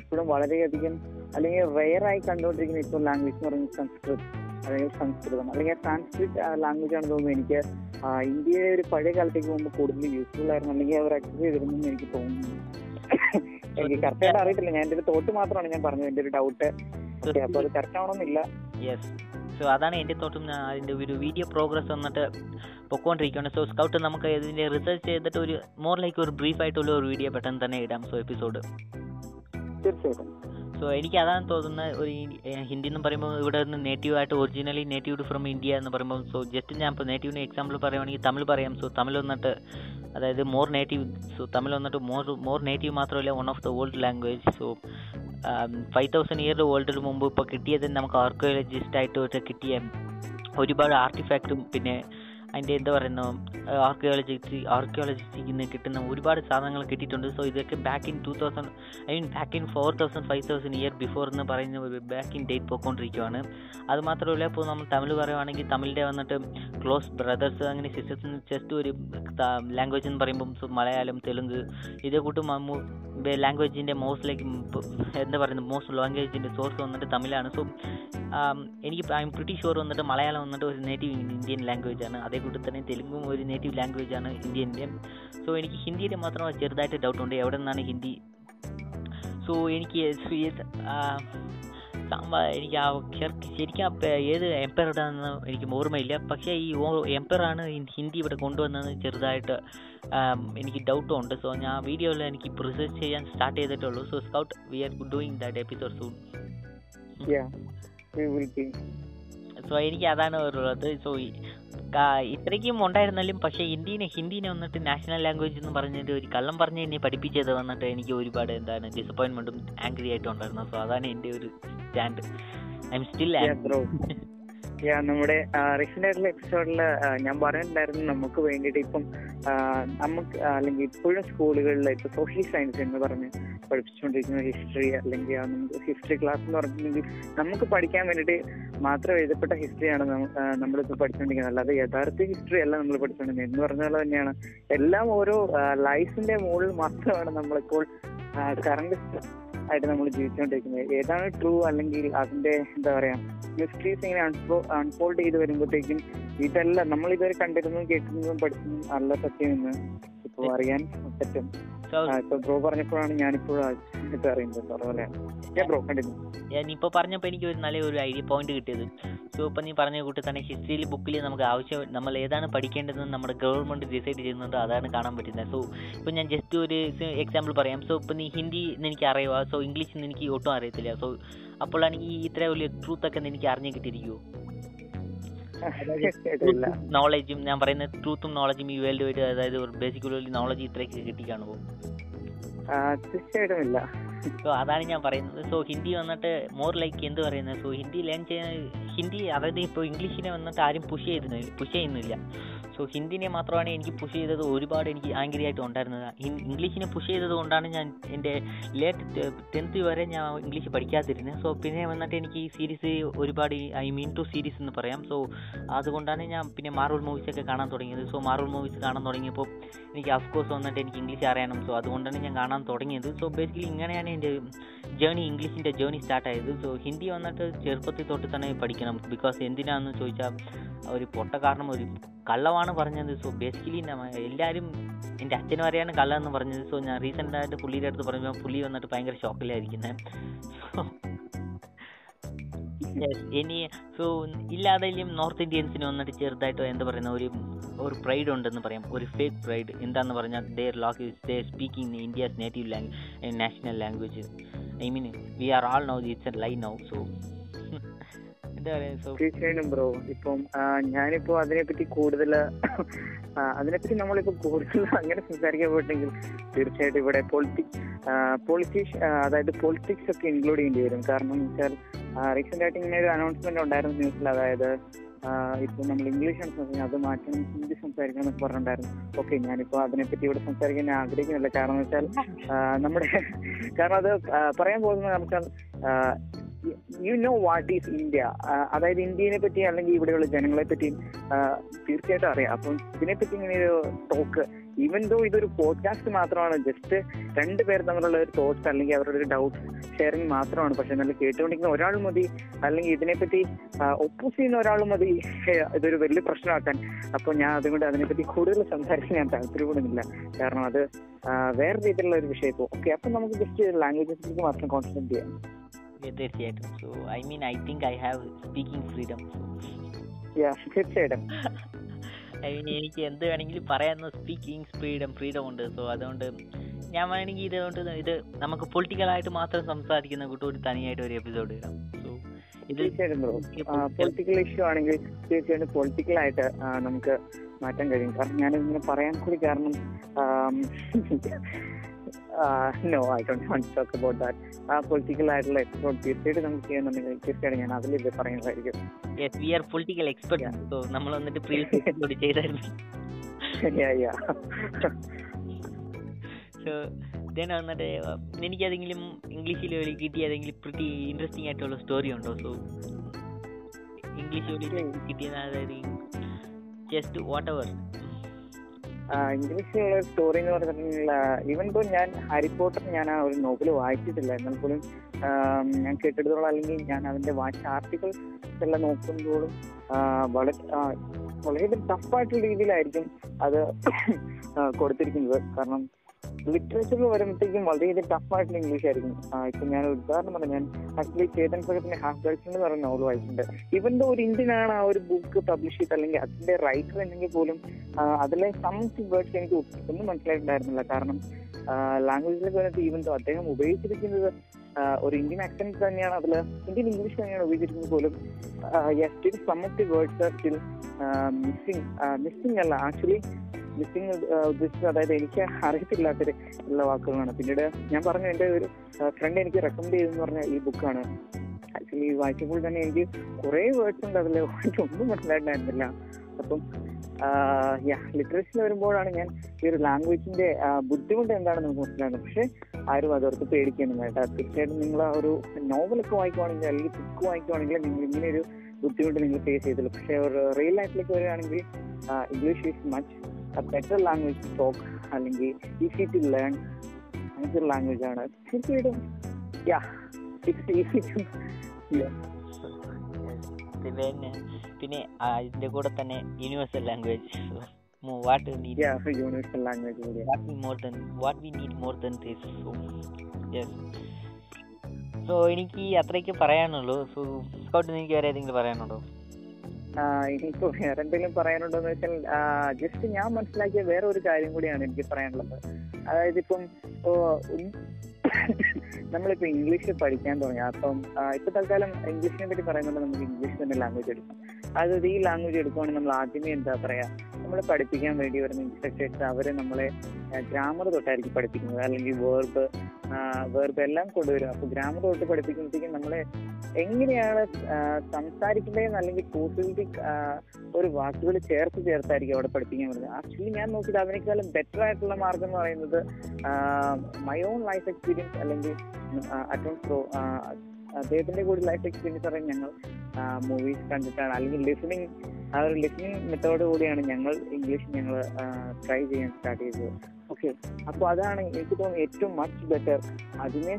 B: ഇപ്പോഴും വളരെയധികം അല്ലെങ്കിൽ റെയർ ആയി കണ്ടുകൊണ്ടിരിക്കുന്ന ഇപ്പോൾ ലാംഗ്വേജ് എന്ന് പറയുന്നത് സംസ്കൃതം. അല്ലെങ്കിൽ സംസ്കൃതം. അല്ലെങ്കിൽ സാൻസ്ക്രിറ്റ് ലാംഗ്വേജ് ആണെന്ന് തോന്നുന്നു എനിക്ക്. ഇന്ത്യയിലെ ഒരു പഴയ കാലത്തേക്ക് പോകുമ്പോൾ കൂടുതൽ യൂസ്ഫുൾ ആയിരുന്നു. അല്ലെങ്കിൽ അവർ അക്സസ് ചെയ്തിരുന്നു എനിക്ക് തോന്നുന്നു. എനിക്ക് കറക്റ്റ് ആയിട്ട് അറിയത്തില്ല. ഞാൻ എന്റെ ഒരു തോട്ട് മാത്രമാണ് ഞാൻ പറഞ്ഞത്. എന്റെ ഒരു ഡൗട്ട് അപ്പൊ അത് കറക്റ്റ് ആവണമെന്നില്ല
A: യെസ് സോ അതാണ് എന്റെ തോട്ടും അതിന്റെ ഒരു വീഡിയോ പ്രോഗ്രസ് വന്നിട്ട് പൊക്കോണ്ടിരിക്കുകയാണ് സോ സ്കൗട്ട് നമുക്ക് ഇതിന്റെ റിസർച്ച് ചെയ്തിട്ട് ഒരു മോർ ലൈക്ക് ഒരു ബ്രീഫ് ആയിട്ടുള്ള ഒരു വീഡിയോ പെട്ടെന്ന് തന്നെ ഇടാം. സോ എപ്പിസോഡ്
B: തീർച്ചയായിട്ടും.
A: സോ എനിക്ക് അതാണ് തോന്നുന്നത് ഒരു ഹിന്ദി എന്ന് പറയുമ്പോൾ ഇവിടെ നിന്ന് നേറ്റീവ് ആയിട്ട് ഒറിജിനലി നേറ്റീവ് ഫ്രം ഇന്ത്യ എന്ന് പറയുമ്പോൾ സോ ജസ്റ്റ് ഞാൻ ഇപ്പോൾ നേറ്റീവിന് എക്സാമ്പിൾ പറയുവാണെങ്കിൽ തമിഴ് പറയാം. സോ തമിഴ് വന്നിട്ട് അതായത് മോർ നേറ്റീവ് സോ തമിഴ് വന്നിട്ട് മോർ മോർ നേറ്റീവ് മാത്രമല്ല one of the old language so five thousand year ഓൾഡിന് മുമ്പ് ഇപ്പോൾ കിട്ടിയത് നമുക്ക് ആർക്കിയോളജിസ്റ്റ് ആയിട്ട് കിട്ടിയ ഒരുപാട് ആർട്ടിഫാക്റ്റും പിന്നെ അതിന്റെ എന്താ പറയുന്ന ആർക്കിയോളജിസ്റ്റ് ആർക്കിയോളജിസ്റ്റിൽ കിട്ടുന്ന ഒരുപാട് സാധനങ്ങൾ കിട്ടിയിട്ടുണ്ട്. സോ ഇതൊക്കെ back in two thousand I mean back in four thousand five thousand year before എന്ന് പറയുന്ന ഒരു ബാക്ക് ഇൻ ഡേറ്റ് പോയിക്കൊണ്ടിരിക്കുകയാണ് അത് മാത്രമല്ല ഇപ്പോൾ നമ്മൾ തമിഴ് പറയുവാണെങ്കിൽ തമിഴിന്റെ വന്നിട്ട് ക്ലോസ് ബ്രദേഴ്സ് അങ്ങനെ സിസ്റ്റേഴ്സ് ജസ്റ്റ് ഒരു ലാംഗ്വേജ് എന്ന് പറയുമ്പം മലയാളം തെലുങ്ക് ഇതേ കൂട്ടും ലാംഗ്വേജിന്റെ മോസ്റ്റ്ലേക്ക് എന്താ പറയുന്നത് മോസ്റ്റ് ലാംഗ്വേജിന്റെ സോഴ്സ് വന്നിട്ട് തമിഴാണ്. സോ എനിക്ക് ഐ എം പ്രിട്ടി ഷുവർ വന്നിട്ട് മലയാളം വന്നിട്ട് ഒരു നേറ്റീവ് ഇന്ത്യൻ ലാംഗ്വേജ് ആണ്. അതേ കൂട്ടി തന്നെ തെലുങ്കും ഒരു നേറ്റീവ് ലാംഗ്വേജ് ആണ് ഇന്ത്യന്റെ. സോ എനിക്ക് ഹിന്ദിയിൽ മാത്രം ചെറുതായിട്ട് ഡൗട്ട് ഉണ്ട്. എവിടെ നിന്നാണ് ഹിന്ദി? സോ എനിക്ക് എനിക്ക് ആ ശരിക്ക് ഏത് എംപയറുടെന്ന് എനിക്ക് ഓർമ്മയില്ല. പക്ഷേ ഈ എംപയറാണ് ഹിന്ദി ഇവിടെ കൊണ്ടുവന്നത് ചെറുതായിട്ട് എനിക്ക് ഡൗട്ടും ഉണ്ട്. സോ ഞാൻ വീഡിയോയിൽ എനിക്ക് റിസർച്ച് ചെയ്യാൻ സ്റ്റാർട്ട് ചെയ്തിട്ടുള്ളൂ. So scout we are doing that episode soon so എനിക്ക് അതാണ് ഉള്ളത്. സോ ഇത്രയ്ക്കും ഉണ്ടായിരുന്നാലും പക്ഷേ ഹിന്ദീനെ ഹിന്ദിനെ വന്നിട്ട് നാഷണൽ ലാംഗ്വേജ് എന്ന് പറഞ്ഞിട്ട് ഒരു കള്ളം പറഞ്ഞ് എന്നെ പഠിപ്പിച്ചത് വന്നിട്ട് എനിക്ക് ഒരുപാട് എന്താണ് ഡിസപ്പോയിൻമെന്റും ആംഗ്രി ആയിട്ടും ഉണ്ടായിരുന്നു. സോ അതാണ് എന്റെ ഒരു സ്റ്റാൻഡ് ഐ എം സ്റ്റിൽ
B: നമ്മുടെ റീസെന്റ് ആയിട്ടുള്ള എപ്പിസോഡിൽ ഞാൻ പറഞ്ഞിട്ടുണ്ടായിരുന്നു നമുക്ക് വേണ്ടിയിട്ട് ഇപ്പം നമുക്ക് അല്ലെങ്കിൽ ഇപ്പോഴും സ്കൂളുകളിൽ ഇപ്പൊ സോഷ്യൽ സയൻസ് എന്ന് പറഞ്ഞ് പഠിപ്പിച്ചുകൊണ്ടിരിക്കുന്ന ഹിസ്റ്ററി അല്ലെങ്കിൽ ഹിസ്റ്ററി ക്ലാസ് എന്ന് പറഞ്ഞിട്ടുണ്ടെങ്കിൽ നമുക്ക് പഠിക്കാൻ വേണ്ടിയിട്ട് മാത്രം എഴുതപ്പെട്ട ഹിസ്റ്ററിയാണ് നമ്മളിപ്പോൾ പഠിച്ചുകൊണ്ടിരിക്കുന്നത്. അല്ലാതെ യഥാർത്ഥ ഹിസ്റ്ററി അല്ല നമ്മൾ പഠിച്ചുകൊണ്ടിരിക്കുന്നത്. എന്ന് പറഞ്ഞ പോലെ തന്നെയാണ് എല്ലാം ഓരോ ലൈഫിന്റെ മുകളിൽ മാത്രമാണ് നമ്മളിപ്പോൾ കറണ്ട് ആയിട്ട് നമ്മൾ ജീവിച്ചുകൊണ്ടിരിക്കുന്നത്. ഏതാണ് ട്രൂ അല്ലെങ്കിൽ അതിന്റെ എന്താ പറയാ മിസ്റ്ററീസ് ഇങ്ങനെ അൺഫോൾഡ് ചെയ്ത് വരുമ്പോഴത്തേക്കും ഇതെല്ലാം നമ്മൾ ഇതുവരെ കണ്ടിരുന്നതും കേട്ടിരുന്നതും പഠിക്കുന്നതും അല്ല സത്യമെന്ന് ഇപ്പൊ അറിയാൻ പറ്റും. ഇപ്പൊ ബ്രോ പറഞ്ഞപ്പോഴാണ് ഞാനിപ്പോഴും അറിയുന്നത് അതുപോലെ ബ്രോ കണ്ടിരുന്നു
A: ഞാനിപ്പോൾ പറഞ്ഞപ്പോൾ എനിക്ക് ഒരു നല്ല ഒരു ഐഡിയ പോയിന്റ് കിട്ടിയത്. സോ ഇപ്പം നീ പറഞ്ഞ കൂട്ടി തന്നെ ഹിസ്റ്ററിയിൽ ബുക്കിൽ നമുക്ക് ആവശ്യം നമ്മൾ ഏതാണ് പഠിക്കേണ്ടതെന്ന് നമ്മുടെ ഗവൺമെന്റ് ഡിസൈഡ് ചെയ്യുന്നത് അതാണ് കാണാൻ പറ്റുന്നത്. സോ ഇപ്പം ഞാൻ ജസ്റ്റ് ഒരു എക്സാമ്പിൾ പറയാം. സോ ഇപ്പം നീ ഹിന്ദി എനിക്ക് അറിയുക സോ ഇംഗ്ലീഷ് എനിക്ക് ഒട്ടും അറിയത്തില്ല. സോ അപ്പോഴാണ് ഈ ഇത്ര വലിയ ട്രൂത്ത് ഒക്കെ എനിക്ക് അറിഞ്ഞു കിട്ടിയിരിക്കുമോ നോളജും <laughs> ഞാൻ പറയുന്ന ട്രൂത്തും നോളജും ഈ വേൾഡ് വൈഡ് അതായത് ബേസിക്കലി നോളജ് ഇത്രയൊക്കെ കിട്ടി
B: കാണുമ്പോൾ തീർച്ചയായിട്ടും ഇല്ല.
A: സോ അതാണ് ഞാൻ പറയുന്നത്. സോ ഹിന്ദി വന്നിട്ട് മോർ ലൈക്ക് എന്ത് പറയുന്നത്? സോ ഹിന്ദി ലേൺ ചെയ്യുന്ന ഹിന്ദി അതായത് ഇപ്പോൾ ഇംഗ്ലീഷിനെ വന്നിട്ട് ആരും പുഷ് ചെയ്യുന്നില്ല പുഷ് ചെയ്യുന്നില്ല. സോ ഹിന്ദിനെ മാത്രമാണ് എനിക്ക് പുഷ് ചെയ്തത്. ഒരുപാട് എനിക്ക് ആംഗ്രി ആയിട്ട് ഉണ്ടായിരുന്നത്. ഇംഗ്ലീഷിനെ പുഷ് ചെയ്തത് കൊണ്ടാണ് ഞാൻ എന്റെ ലേറ്റ് ടെൻത്ത് വരെ ഞാൻ ഇംഗ്ലീഷ് പഠിക്കാതിരുന്നത്. സോ പിന്നെ വന്നിട്ട് എനിക്ക് ഈ സീരീസ് ഒരുപാട് ഐ മീൻ ടു സീരീസ് എന്ന് പറയാം. സോ അതുകൊണ്ടാണ് ഞാൻ പിന്നെ മാർവൽ മൂവീസൊക്കെ കാണാൻ തുടങ്ങിയത്. സോ മാർവൽ മൂവീസ് കാണാൻ തുടങ്ങിയപ്പോൾ എനിക്ക് അഫ്കോഴ്സ് വന്നിട്ട് എനിക്ക് ഇംഗ്ലീഷ് അറിയണം. സോ അതുകൊണ്ടാണ് ഞാൻ കാണാൻ തുടങ്ങിയത്. സോ ബേസിക്കലി ഇങ്ങനെയാണ് എന്റെ ജേണി ഇംഗ്ലീഷിന്റെ ജേണി സ്റ്റാർട്ടായത് സോ ഹിന്ദി വന്നിട്ട് ചെറുപ്പത്തിൽ തൊട്ട് തന്നെ പഠിക്കണം. ബിക്കോസ് എന്തിനാണെന്ന് ചോദിച്ചാൽ ഒരു പൊട്ട കാരണം ഒരു കള്ളമാണ് പറഞ്ഞത്. സോ ബേസിക്കലി എല്ലാവരും എന്റെ അച്ഛൻ അറിയാണ് കള്ളം എന്ന് പറഞ്ഞത്. സോ ഞാൻ റീസെന്റ് ആയിട്ട് പുള്ളിയുടെ അടുത്ത് പറയുമ്പോൾ പുള്ളി വന്നിട്ട് ഭയങ്കര ഷോക്കിലായിരിക്കുന്നത് ഇനി സോ ഇല്ലാതെയും നോർത്ത് ഇന്ത്യൻസിന് വന്നിട്ട് ചെറുതായിട്ട് എന്താ പറയുന്ന ഒരു ഒരു പ്രൈഡ് ഉണ്ടെന്ന് പറയാം. ഒരു ഫേക്ക് പ്രൈഡ് എന്താന്ന് പറഞ്ഞാൽ there lock is they speaking India's native language national language I mean we are all now it's a lie now so
B: തീർച്ചയായിട്ടും ബ്രോ. ഇപ്പം ഞാനിപ്പോ അതിനെപ്പറ്റി കൂടുതൽ അതിനെപ്പറ്റി നമ്മളിപ്പോ കൂടുതൽ അങ്ങനെ സംസാരിക്കാൻ പോയിട്ടെങ്കിൽ തീർച്ചയായിട്ടും ഇവിടെ പൊളിറ്റിക്സ് പൊളിറ്റീഷ് അതായത് പൊളിറ്റിക്സ് ഒക്കെ ഇൻക്ലൂഡ് ചെയ്യേണ്ടി വരും. കാരണം എന്ന് വെച്ചാൽ റീസെന്റ് ആയിട്ട് ഇങ്ങനെ ഒരു അനൗൺസ്മെന്റ് ഉണ്ടായിരുന്നു ന്യൂസിൽ അതായത് ഇപ്പൊ നമ്മൾ ഇംഗ്ലീഷാണ് സംസാരിക്കുന്നത് അത് മാറ്റണം ഹിന്ദി സംസാരിക്കണം എന്നൊക്കെ പറഞ്ഞിട്ടുണ്ടായിരുന്നു. ഓക്കെ ഞാനിപ്പോ അതിനെപ്പറ്റി ഇവിടെ സംസാരിക്കാൻ ഞാൻ ആഗ്രഹിക്കുന്നില്ല. കാരണം എന്ന് വെച്ചാൽ നമ്മുടെ കാരണം അത് പറയാൻ പോകുന്നത് നമുക്ക് you know what is India അതായത് ഇന്ത്യനെ പറ്റി അല്ലെങ്കിൽ ഇവിടെയുള്ള ജനങ്ങളെ പറ്റിയും തീർച്ചയായിട്ടും അറിയാം. അപ്പം ഇതിനെപ്പറ്റി ഇങ്ങനെ ഒരു ടോക്ക് ഈവൻ ദോ ഇതൊരു പോഡ്കാസ്റ്റ് മാത്രമാണ് ജസ്റ്റ് രണ്ട് പേർ തമ്മിലുള്ള ഒരു തോട്ട്സ് അല്ലെങ്കിൽ അവരുടെ ഒരു ഡൗട്ട്സ് ഷെയറിങ് മാത്രമാണ്. പക്ഷെ നല്ല കേട്ടുകൊണ്ടിരിക്കുന്ന ഒരാൾ മതി അല്ലെങ്കിൽ ഇതിനെപ്പറ്റി ഒപ്പോസ് ചെയ്യുന്ന ഒരാൾ മതി ഇതൊരു വലിയ പ്രശ്നമാക്കാൻ. അപ്പോൾ ഞാൻ അതുകൊണ്ട് അതിനെപ്പറ്റി കൂടുതൽ സംസാരിക്കാൻ ഞാൻ താല്പര്യപ്പെടുന്നില്ല. കാരണം അത് വേറെ രീതിയിലുള്ള ഒരു വിഷയം ഇപ്പോൾ ഓക്കെ അപ്പം നമുക്ക് ജസ്റ്റ് ലാംഗ്വേജസിലേക്ക് മാത്രം കോൺസെൻട്രേറ്റ് ചെയ്യാം.
A: തീർച്ചയായിട്ടും so I mean I think I have speaking freedom
B: Yeah, തീർച്ചയായിട്ടും. <laughs>
A: ഐ മീൻ എനിക്ക് എന്ത് വേണമെങ്കിലും പറയാമെന്ന് സ്പീക്കിംഗ് ഫ്രീഡം ഫ്രീഡം ഉണ്ട്. സോ അതുകൊണ്ട് ഞാൻ വേണമെങ്കിൽ ഇതുകൊണ്ട് ഇത് നമുക്ക് പൊളിറ്റിക്കലായിട്ട് മാത്രം സംസാരിക്കുന്ന കൂട്ടം ഒരു തനിയായിട്ട് ഒരു എപ്പിസോഡ് ഇടാം. സോ
B: തീർച്ചയായിട്ടും ബ്രോ. പൊളിറ്റിക്കൽ ഇഷ്യൂ ആണെങ്കിൽ തീർച്ചയായിട്ടും പൊളിറ്റിക്കൽ ആയിട്ട് നമുക്ക് മാറ്റാൻ കഴിയും. കാരണം ഞാനിങ്ങനെ പറയാൻ കൂടി കാരണം no I don't want talk about that ആ പൊളിറ്റിക്കൽ ആയിട്ടുള്ള എപ്പിസോഡ് തീർച്ചയായിട്ടും നമുക്ക് ചെയ്യുന്നുണ്ടെങ്കിൽ തീർച്ചയായിട്ടും ഞാൻ അതിൽ ഇത് പറയുന്നതായിരിക്കും.
A: Yes we are political expert so നമ്മൾ വന്നിട്ട് പ്രീവിയസ് ചെയ്തായിരുന്നു.
B: യാ യാ
A: സോ ദെൻ വന്നിട്ട് എനിക്ക് ഏതെങ്കിലും ഇംഗ്ലീഷിൽ ഒരു കിട്ടിയ ഏതെങ്കിലും പ്രിറ്റി ഇൻട്രസ്റ്റിംഗ് ആയിട്ടുള്ള സ്റ്റോറി ഉണ്ടോ? സോ ഇംഗ്ലീഷ് കിട്ടിയ അതായത് ജസ്റ്റ് വാട്ട് എവർ
B: ഇംഗ്ലീഷിലുള്ള സ്റ്റോറി എന്ന് പറഞ്ഞിട്ടുണ്ടെങ്കിൽ ഈവൻ ഇപ്പോൾ ഞാൻ ഹാരി പോട്ടർ ഞാൻ ആ ഒരു നോവൽ വായിച്ചിട്ടില്ല എന്നാൽ പോലും ഞാൻ കേട്ടിടത്തോളം അല്ലെങ്കിൽ ഞാൻ അതിന്റെ വായിച്ച ആർട്ടിക്കിൾസ് എല്ലാം നോക്കുമ്പോഴും വളരെ വളരെയധികം ടഫായിട്ടുള്ള രീതിയിലായിരിക്കും അത് കൊടുത്തിരിക്കുന്നത്. കാരണം ലിറ്ററേച്ചറിൽ വരുമ്പോഴത്തേക്കും വളരെയധികം ടഫായിട്ടുള്ള ഇംഗ്ലീഷ് ആയിരിക്കും. ഇപ്പൊ ഞാൻ ഉദാഹരണം പറഞ്ഞു ഞാൻ ആക്ച്വലി ചേതൻ ഭഗത്തിന്റെ ഹാഫ് ഗേൾസ് എന്ന് പറയുന്ന നോവൽ വായിച്ചിട്ടുണ്ട്. ഇവൻ ദോ ഒരു ഇന്ത്യൻ ആണ് ആ ഒരു ബുക്ക് പബ്ലിഷ് ചെയ്ത് അല്ലെങ്കിൽ അതിന്റെ റൈറ്റർ എന്നെങ്കിൽ പോലും അതിലെ സം വേർഡ്സ് എനിക്ക് ഒന്നും മനസ്സിലായിട്ടുണ്ടായിരുന്നില്ല. കാരണം ലാംഗ്വേജിലൊക്കെ വന്നിട്ട് ഈവൻ അദ്ദേഹം ഉപയോഗിച്ചിരിക്കുന്നത് ഒരു ഇന്ത്യൻ ആക്സെന്റ് തന്നെയാണ് അതിൽ ഇന്ത്യൻ ഇംഗ്ലീഷ് തന്നെയാണ് ഉപയോഗിച്ചിരിക്കുന്നത് പോലും still some of the words are still missing missing അല്ല. ആക്ച്വലി മിസ്സിങ് ഉദ്ദേശിച്ചത് അതായത് എനിക്ക് അറിയത്തില്ലാത്തൊരു ഉള്ള വാക്കുകളാണ്. പിന്നീട് ഞാൻ പറഞ്ഞു എന്റെ ഒരു ഫ്രണ്ട് എനിക്ക് റെക്കമെൻഡ് ചെയ്തെന്ന് പറഞ്ഞ ഈ ബുക്കാണ് ആക്ച്വലി വായിക്കുമ്പോൾ തന്നെ എനിക്ക് കുറേ വേർഡ്സ് ഉണ്ട് അതിൽ <laughs> ഒന്നും മനസ്സിലായിട്ടുണ്ടായിരുന്നില്ല അപ്പം യാ ലിറ്ററേച്ചറിൽ വരുമ്പോഴാണ് ഞാൻ ഈ ഒരു ലാംഗ്വേജിന്റെ ബുദ്ധിമുട്ട് എന്താണെന്ന് നമുക്ക് മനസ്സിലാകുന്നത് പക്ഷെ ആരും അതോർത്ത് പേടിക്കുന്നു കേട്ടോ തീർച്ചയായിട്ടും നിങ്ങൾ ആ ഒരു നോവലൊക്കെ വായിക്കുവാണെങ്കിൽ അല്ലെങ്കിൽ ബുക്ക് വായിക്കുവാണെങ്കിൽ നിങ്ങൾ ഇങ്ങനെ ഒരു ബുദ്ധിമുട്ട് നിങ്ങൾ ഫേസ് ചെയ്തില്ല പക്ഷെ ഒരു റിയൽ ലൈഫിലേക്ക് വരികയാണെങ്കിൽ English is much better language to talk അല്ലെങ്കിൽ ഈസി ടു ലേൺ അങ്ങനത്തെ ലാംഗ്വേജ് ആണ്. തീർച്ചയായിട്ടും യാ ഇറ്റ്സ് ഈസി ടു
A: പിന്നെ പിന്നെ അതിന്റെ കൂടെ തന്നെ universal language what need
B: universal language
A: we more than what we need more than this. So yes. So എനിക്ക് അത്രയ്ക്ക് പറയാനുള്ളൂ. സോ സ്കൗട്ടിന് എനിക്ക് വേറെ ഏതെങ്കിലും പറയാനുണ്ടോ?
B: ഇനിയിപ്പോ വേറെ എന്തെങ്കിലും പറയാനുണ്ടോ എന്ന് വെച്ചാൽ ജസ്റ്റ് ഞാൻ മനസ്സിലാക്കിയ വേറെ ഒരു കാര്യം കൂടിയാണ് എനിക്ക് പറയാനുള്ളത്. അതായത് ഇപ്പം നമ്മളിപ്പോ ഇംഗ്ലീഷ് പഠിക്കാൻ തുടങ്ങി. അപ്പം ഇപ്പൊ തൽക്കാലം ഇംഗ്ലീഷിനെ പറ്റി പറയുന്നുണ്ട് നമുക്ക് ഇംഗ്ലീഷ് തന്നെ ലാംഗ്വേജ് എടുക്കാം. അതായത് ഈ ലാംഗ്വേജ് എടുക്കുവാണെങ്കിൽ നമ്മൾ ആദ്യമേ എന്താ പറയാ നമ്മളെ പഠിപ്പിക്കാൻ വേണ്ടി വരുന്ന ഇൻസ്ട്രക്ടേഴ്സ് അവരെ നമ്മളെ ഗ്രാമർ തൊട്ടായിരിക്കും പഠിപ്പിക്കുന്നത്. അല്ലെങ്കിൽ വേർബ് വേർബ് എല്ലാം കൊണ്ടുവരും. അപ്പൊ ഗ്രാമർ തൊട്ട് പഠിപ്പിക്കുമ്പോഴത്തേക്കും നമ്മളെ എങ്ങനെയാണ് സംസാരിക്കേണ്ടതെന്ന് അല്ലെങ്കിൽ പോസിബിലിറ്റി ഒരു വാക്കുകൾ ചേർത്ത് ചേർത്തായിരിക്കും അവിടെ പഠിപ്പിക്കാൻ വരുന്നത്. ആക്ച്വലി ഞാൻ നോക്കിയത് അതിനേക്കാളും ബെറ്റർ ആയിട്ടുള്ള മാർഗം എന്ന് പറയുന്നത് മൈ ഓൺ ലൈഫ് എക്സ്പീരിയൻസ് അല്ലെങ്കിൽ അറ്റോൺ അദ്ദേഹത്തിന്റെ കൂടി ലൈഫ് എക്സ്പീരിയൻസ് പറയാൻ ഞങ്ങൾ മൂവീസ് കണ്ടിട്ടാണ്. അല്ലെങ്കിൽ ലിസണിങ് ആ ഒരു ലിസണിങ് മെത്തേഡ് കൂടിയാണ് ഞങ്ങൾ ഇംഗ്ലീഷ് ഞങ്ങൾ ട്രൈ ചെയ്യാൻ സ്റ്റാർട്ട് ചെയ്തത്. ഓക്കെ അപ്പോൾ അതാണ് എനിക്ക് തോന്നുന്നത് ഏറ്റവും മച്ച് ബെറ്റർ അതിനെ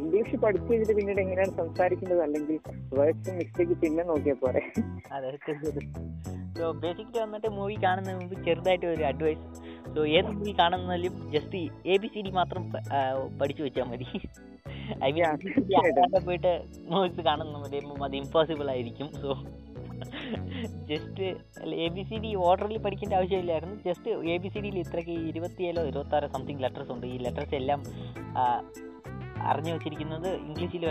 B: ഇംഗ്ലീഷ് പഠിച്ചു കഴിഞ്ഞിട്ട് പിന്നീട് എങ്ങനെയാണ് സംസാരിക്കുന്നത് അല്ലെങ്കിൽ വേർഡ്സ് മിസ്റ്റേക്ക് പിന്നെ നോക്കിയാൽ പോരെ.
A: അതെ സോ ബേസിക്കലി വന്നിട്ട് മൂവി കാണുന്ന മുമ്പ് ചെറുതായിട്ട് ഒരു അഡ്വൈസ് സോ ഏത് movie കാണുന്നതിലും just A B C D മാത്രം പഠിച്ചു വെച്ചാൽ മതി. ഐ മീൻ <laughs> പോയിട്ട് മൂവീസ് കാണുന്ന പറയുമ്പോൾ അത് ഇമ്പോസിബിൾ ആയിരിക്കും. So just A B C D ഓർഡറിൽ പഠിക്കേണ്ട ആവശ്യമില്ലായിരുന്നു. ജസ്റ്റ് എ ബി സി ഡിയിൽ ഇത്രയ്ക്ക് ഇരുപത്തിയേഴോ ഇരുപത്താറോ സംതിങ് ലെറ്റേഴ്സ് ഉണ്ട്. ഈ ലെറ്റേഴ്സ് എല്ലാം അറിഞ്ഞു വെച്ചിരിക്കുന്നത് ഇംഗ്ലീഷിൽ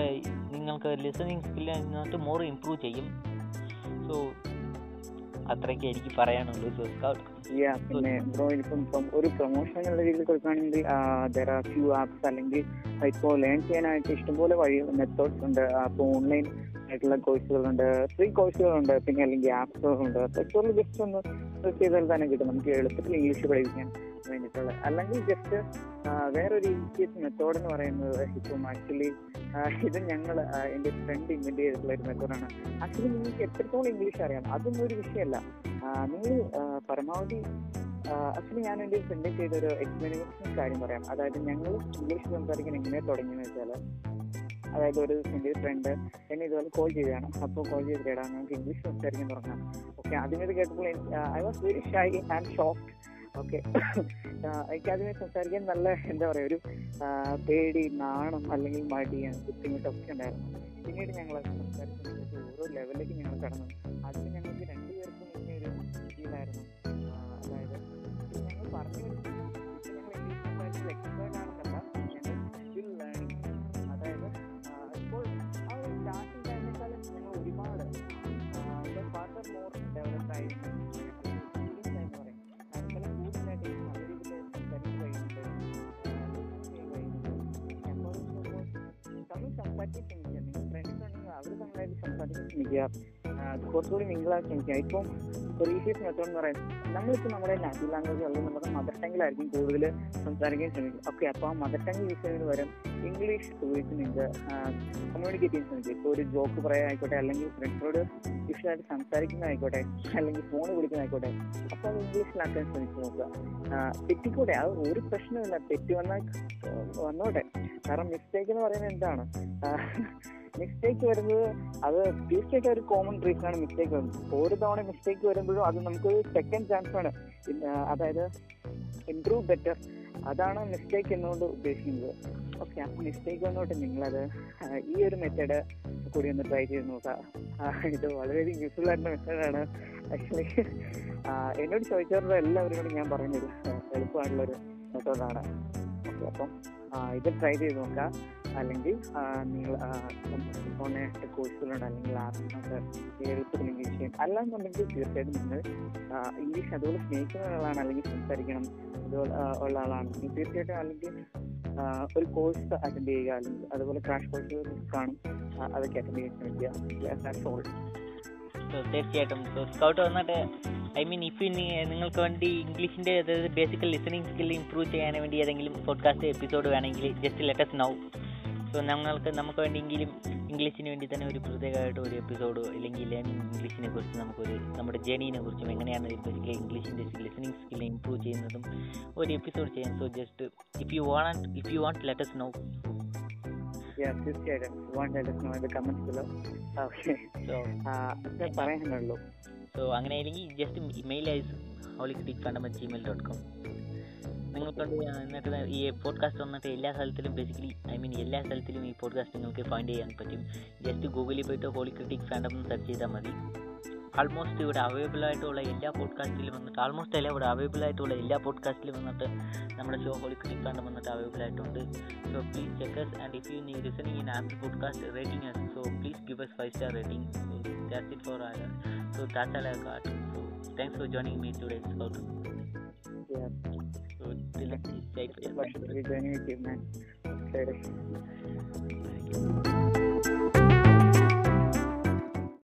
A: നിങ്ങൾക്ക് ലിസണിങ് സ്കില്ലിനകത്ത് മോർ ഇമ്പ്രൂവ് ചെയ്യും. സോ അത്രയ്ക്ക് എനിക്ക് പറയാനുള്ളൂ
B: പിന്നെ ബ്രോ ഇപ്പം ഇപ്പം ഒരു പ്രൊമോഷൻ എന്നുള്ള രീതിയിൽ കൊടുക്കുകയാണെങ്കിൽ ദർ ആർ ഫ്യൂ ആപ്സ് അല്ലെങ്കിൽ ഇപ്പോൾ ലേൺ ചെയ്യാനായിട്ട് ഇഷ്ടംപോലെ വഴി മെത്തേഡ്സ് ഉണ്ട്. അപ്പോൾ ഓൺലൈൻ ആയിട്ടുള്ള കോഴ്സുകളുണ്ട് ഫ്രീ കോഴ്സുകളുണ്ട് പിന്നെ അല്ലെങ്കിൽ ആപ്സുകളുണ്ട് അപ്പോൾ ജസ്റ്റ് ഒന്ന് ചെയ്താൽ തന്നെ കിട്ടും. നമുക്ക് എളുപ്പത്തിൽ ഇംഗ്ലീഷ് പഠിപ്പിക്കാൻ വേണ്ടിയിട്ടുള്ള അല്ലെങ്കിൽ ജസ്റ്റ് വേറൊരു ഈസിയസ്റ്റ് മെത്തേഡ് എന്ന് പറയുന്നത് ഇപ്പം ആക്ച്വലി ഇത് ഞങ്ങൾ എന്റെ ഫ്രണ്ട് ഇൻവെന്റ് ചെയ്തിട്ടുള്ള ഒരു മെത്തേഡാണ് ആക്ച്വലി നിങ്ങൾക്ക് എത്രത്തോളം ഇംഗ്ലീഷ് അറിയാം? അതൊന്നും ഒരു വിഷയമല്ല. നിങ്ങൾ പരമാവധി ആക്ച്വലി ഞാൻ എന്റെ ഫ്രണ്ട് ചെയ്ത ഒരു കാര്യം പറയാം. അതായത് ഞങ്ങൾ ഇംഗ്ലീഷ് സംസാരിക്കാൻ എങ്ങനെ തുടങ്ങിയെന്ന് വെച്ചാൽ അതായത് ഒരു എന്റെ ഫ്രണ്ട് എന്നെ ഇതുപോലെ കോൾ ചെയ്തതാണ്. അപ്പോൾ കോൾ ചെയ്ത് കേടാ നമുക്ക് ഇംഗ്ലീഷ് സംസാരിക്കാൻ തുടങ്ങാം. ഓക്കെ അതിനത് കേട്ടപ്പോൾ I was very shy and shock okay. എനിക്കതിനെ സംസാരിക്കാൻ നല്ല എന്താ പറയുക ഒരു പേടി നാണം അല്ലെങ്കിൽ മടി ബുദ്ധിമുട്ടൊക്കെ ഉണ്ടായിരുന്നു. പിന്നീട് ഞങ്ങൾ സംസാരിച്ച് ഓരോ ലെവലിലേക്ക് ഞങ്ങൾ കടന്നു. അതിന് ഞങ്ങൾക്ക് രണ്ടുപേർക്കും ഇങ്ങനെ ഒരു ഫീലായിരുന്നു അതായത് ഞങ്ങൾ പറഞ്ഞു വരുന്നത് അതായത് ഇപ്പോൾ ആ ഒരു സ്റ്റാർട്ടിംഗ് ടൈമിനേക്കാളും ഞങ്ങൾ ഒരുപാട് ഫാദർ മോർ സംസാരിക്കാൻ ശ്രമിക്കുക നിങ്ങൾ ഫ്രണ്ട്സ് ഉണ്ടെങ്കിൽ അവർ സംസാരിച്ച് ആ, അത് കുറച്ചുകൂടി മിങ്കിളാക്കി ശ്രമിക്കുക ഇപ്പം ഈസിയസ് മെത്തേഡ് എന്ന് പറയുന്നത് നമ്മളിപ്പോൾ നമ്മുടെ നാറ്റീവ് ലാംഗ്വേജ് അല്ലെങ്കിൽ നമ്മുടെ മദർ ടങ്ങിലായിരിക്കും കൂടുതൽ സംസാരിക്കാൻ ശ്രമിക്കും ഓക്കെ അപ്പോൾ ആ മദർ ടങ് യൂസ് ചെയ്യുന്നതിന് പകരം ഇംഗ്ലീഷ് ഉപയോഗിച്ച് നിങ്ങൾക്ക് കമ്മ്യൂണിക്കേറ്റ് ചെയ്യാൻ ശ്രമിക്കും ഇപ്പോൾ ഒരു ജോക്ക് പറയാനായിക്കോട്ടെ അല്ലെങ്കിൽ ഫ്രണ്ട്സിനോട് ഇഷ്ടമായിട്ട് സംസാരിക്കുന്നതായിക്കോട്ടെ അല്ലെങ്കിൽ ഫോൺ വിളിക്കുന്നതായിക്കോട്ടെ അപ്പോൾ അത് ഇംഗ്ലീഷിലാക്കാൻ ശ്രമിച്ചു നോക്കുക. തെറ്റിക്കൂടെ അത് ഒരു പ്രശ്നമില്ല തെറ്റ് വന്നാൽ വന്നോട്ടെ. കാരണം മിസ്റ്റേക്ക് എന്ന് പറയുന്നത് എന്താണ്? മിസ്റ്റേക്ക് വരുന്നത് അത് തീർച്ചയായിട്ടും ഒരു കോമൺ റീസൺ ആണ് മിസ്റ്റേക്ക് വരുന്നത്. ഒരു തവണ മിസ്റ്റേക്ക് വരുമ്പോഴും അത് നമുക്ക് സെക്കൻഡ് ചാൻസ് ആണ്. അതായത് ഇംപ്രൂവ് ബെറ്റർ അതാണ് മിസ്റ്റേക്ക് എന്നുകൊണ്ട് ഉദ്ദേശിക്കുന്നത്. ഓക്കെ അപ്പോൾ മിസ്റ്റേക്ക് വന്നോട്ട് നിങ്ങളത്. ഈ ഒരു മെത്തേഡ് കൂടി ഒന്ന് ട്രൈ ചെയ്ത് നോക്കുക ആ, ഇത് വളരെയധികം യൂസ്ഫുൾ ആയിട്ടുള്ള മെത്തേഡാണ് ആക്ച്വലി എന്നോട് ചോദിച്ചവരുടെ എല്ലാവരോടും ഞാൻ പറഞ്ഞൊരു ആ, എളുപ്പമായിട്ടുള്ളൊരു മെത്തേഡാണ് ഓക്കെ അപ്പം ഇത് ട്രൈ ചെയ്ത് നോക്കാം. അല്ലെങ്കിൽ നിങ്ങൾ ഓൺലൈനായിട്ട് കോഴ്സുകളുണ്ട് അല്ലെങ്കിൽ ആപ്പിനൊക്കെ നിങ്ങൾക്ക് ഇംഗ്ലീഷ് അല്ല അല്ലാന്നുണ്ടെങ്കിൽ തീർച്ചയായിട്ടും നിങ്ങൾ ഇംഗ്ലീഷ് അതുപോലെ സ്നേഹിക്കുന്ന ഒരാളാണ് അല്ലെങ്കിൽ സംസാരിക്കണം അതുപോലെ ഉള്ള ആളാണെങ്കിൽ തീർച്ചയായിട്ടും അല്ലെങ്കിൽ ഒരു കോഴ്സ് അറ്റൻഡ് ചെയ്യുക അല്ലെങ്കിൽ അതുപോലെ ക്രാഷ് കോഴ്സുകൾ കാണും അതൊക്കെ അറ്റൻഡ് ചെയ്യാൻ ശ്രമിക്കുക.
A: തീർച്ചയായിട്ടും. സ്കൗട്ട് വന്നിട്ട് ഐ മീൻ ഇഫ് നിങ്ങൾക്ക് വേണ്ടി ഇംഗ്ലീഷിന്റെ അതായത് ബേസിക്കൽ ലിസണിങ് സ്കിൽ ഇംപ്രൂവ് ചെയ്യാൻ വേണ്ടി ഏതെങ്കിലും പോഡ്കാസ്റ്റ് എപ്പിസോഡ് വേണമെങ്കിൽ ജസ്റ്റ് ലെറ്റസ് നൗ ഞങ്ങൾക്ക് നമുക്ക് വേണ്ടിയെങ്കിലും ഇംഗ്ലീഷിന് വേണ്ടി തന്നെ ഒരു പ്രത്യേകമായിട്ട് ഒരു എപ്പിസോഡ് അല്ലെങ്കിൽ ലേണിംഗ് ഇംഗ്ലീഷിനെ കുറിച്ച് നമുക്കൊരു നമ്മുടെ ജേണിനെ കുറിച്ചും എങ്ങനെയാണ് ബേസിക്കലി ഇംഗ്ലീഷിന്റെ ലിസണിങ് സ്കിൽ ഇമ്പ്രൂവ് ചെയ്യുന്നതും ഒരു എപ്പിസോഡ് ചെയ്യാൻ. So just if you want if you want let us know
B: തീർച്ചയായിട്ടും.
A: സോ സോ അങ്ങനെ ജസ്റ്റ് ഇമെയിൽ ഐസ് ഹോളിക് ഫണ്ടം കണ്ടമ ജിമെയിൽ ഡോട്ട് കോം നിങ്ങൾക്കൊണ്ട് എന്നിട്ട് ഈ പോഡ്കാസ്റ്റ് വന്നിട്ട് എല്ലാ സ്ഥലത്തിലും ബേസിക്കലി ഐ മീൻ എല്ലാ സ്ഥലത്തിലും ഈ പോഡ്കാസ്റ്റ് നിങ്ങൾക്ക് ഫൈൻഡ് ചെയ്യാൻ പറ്റും ജസ്റ്റ് ഗൂഗിളിൽ പോയിട്ട് ഹോളി ക്രിട്ടിക് ഫാൻഡം സെർച്ച് ചെയ്താൽ മതി ആൾമോസ്റ്റ് ഇവിടെ അവൈലബിൾ ആയിട്ടുള്ള എല്ലാ പോഡ്കാസ്റ്റിലും വന്നിട്ട് ആൾമോസ്റ്റ് അല്ല ഇവിടെ അവൈലബിൾ ആയിട്ടുള്ള എല്ലാ പോഡ്കാസ്റ്റിലും വന്നിട്ട് നമ്മുടെ ഷോ ഹോളി ക്രിട്ടിക് ഫാൻഡം വന്നിട്ട് അവൈലബിൾ ആയിട്ടുണ്ട് so please check us and if you നീ listening in Apple podcast rating as so please give us five star rating so that's it for our so all I got. So thanks for joining me today, Scout.
B: Yeah.
A: good
B: luck to you. Safe. It was a genuine
A: achievement. Okay.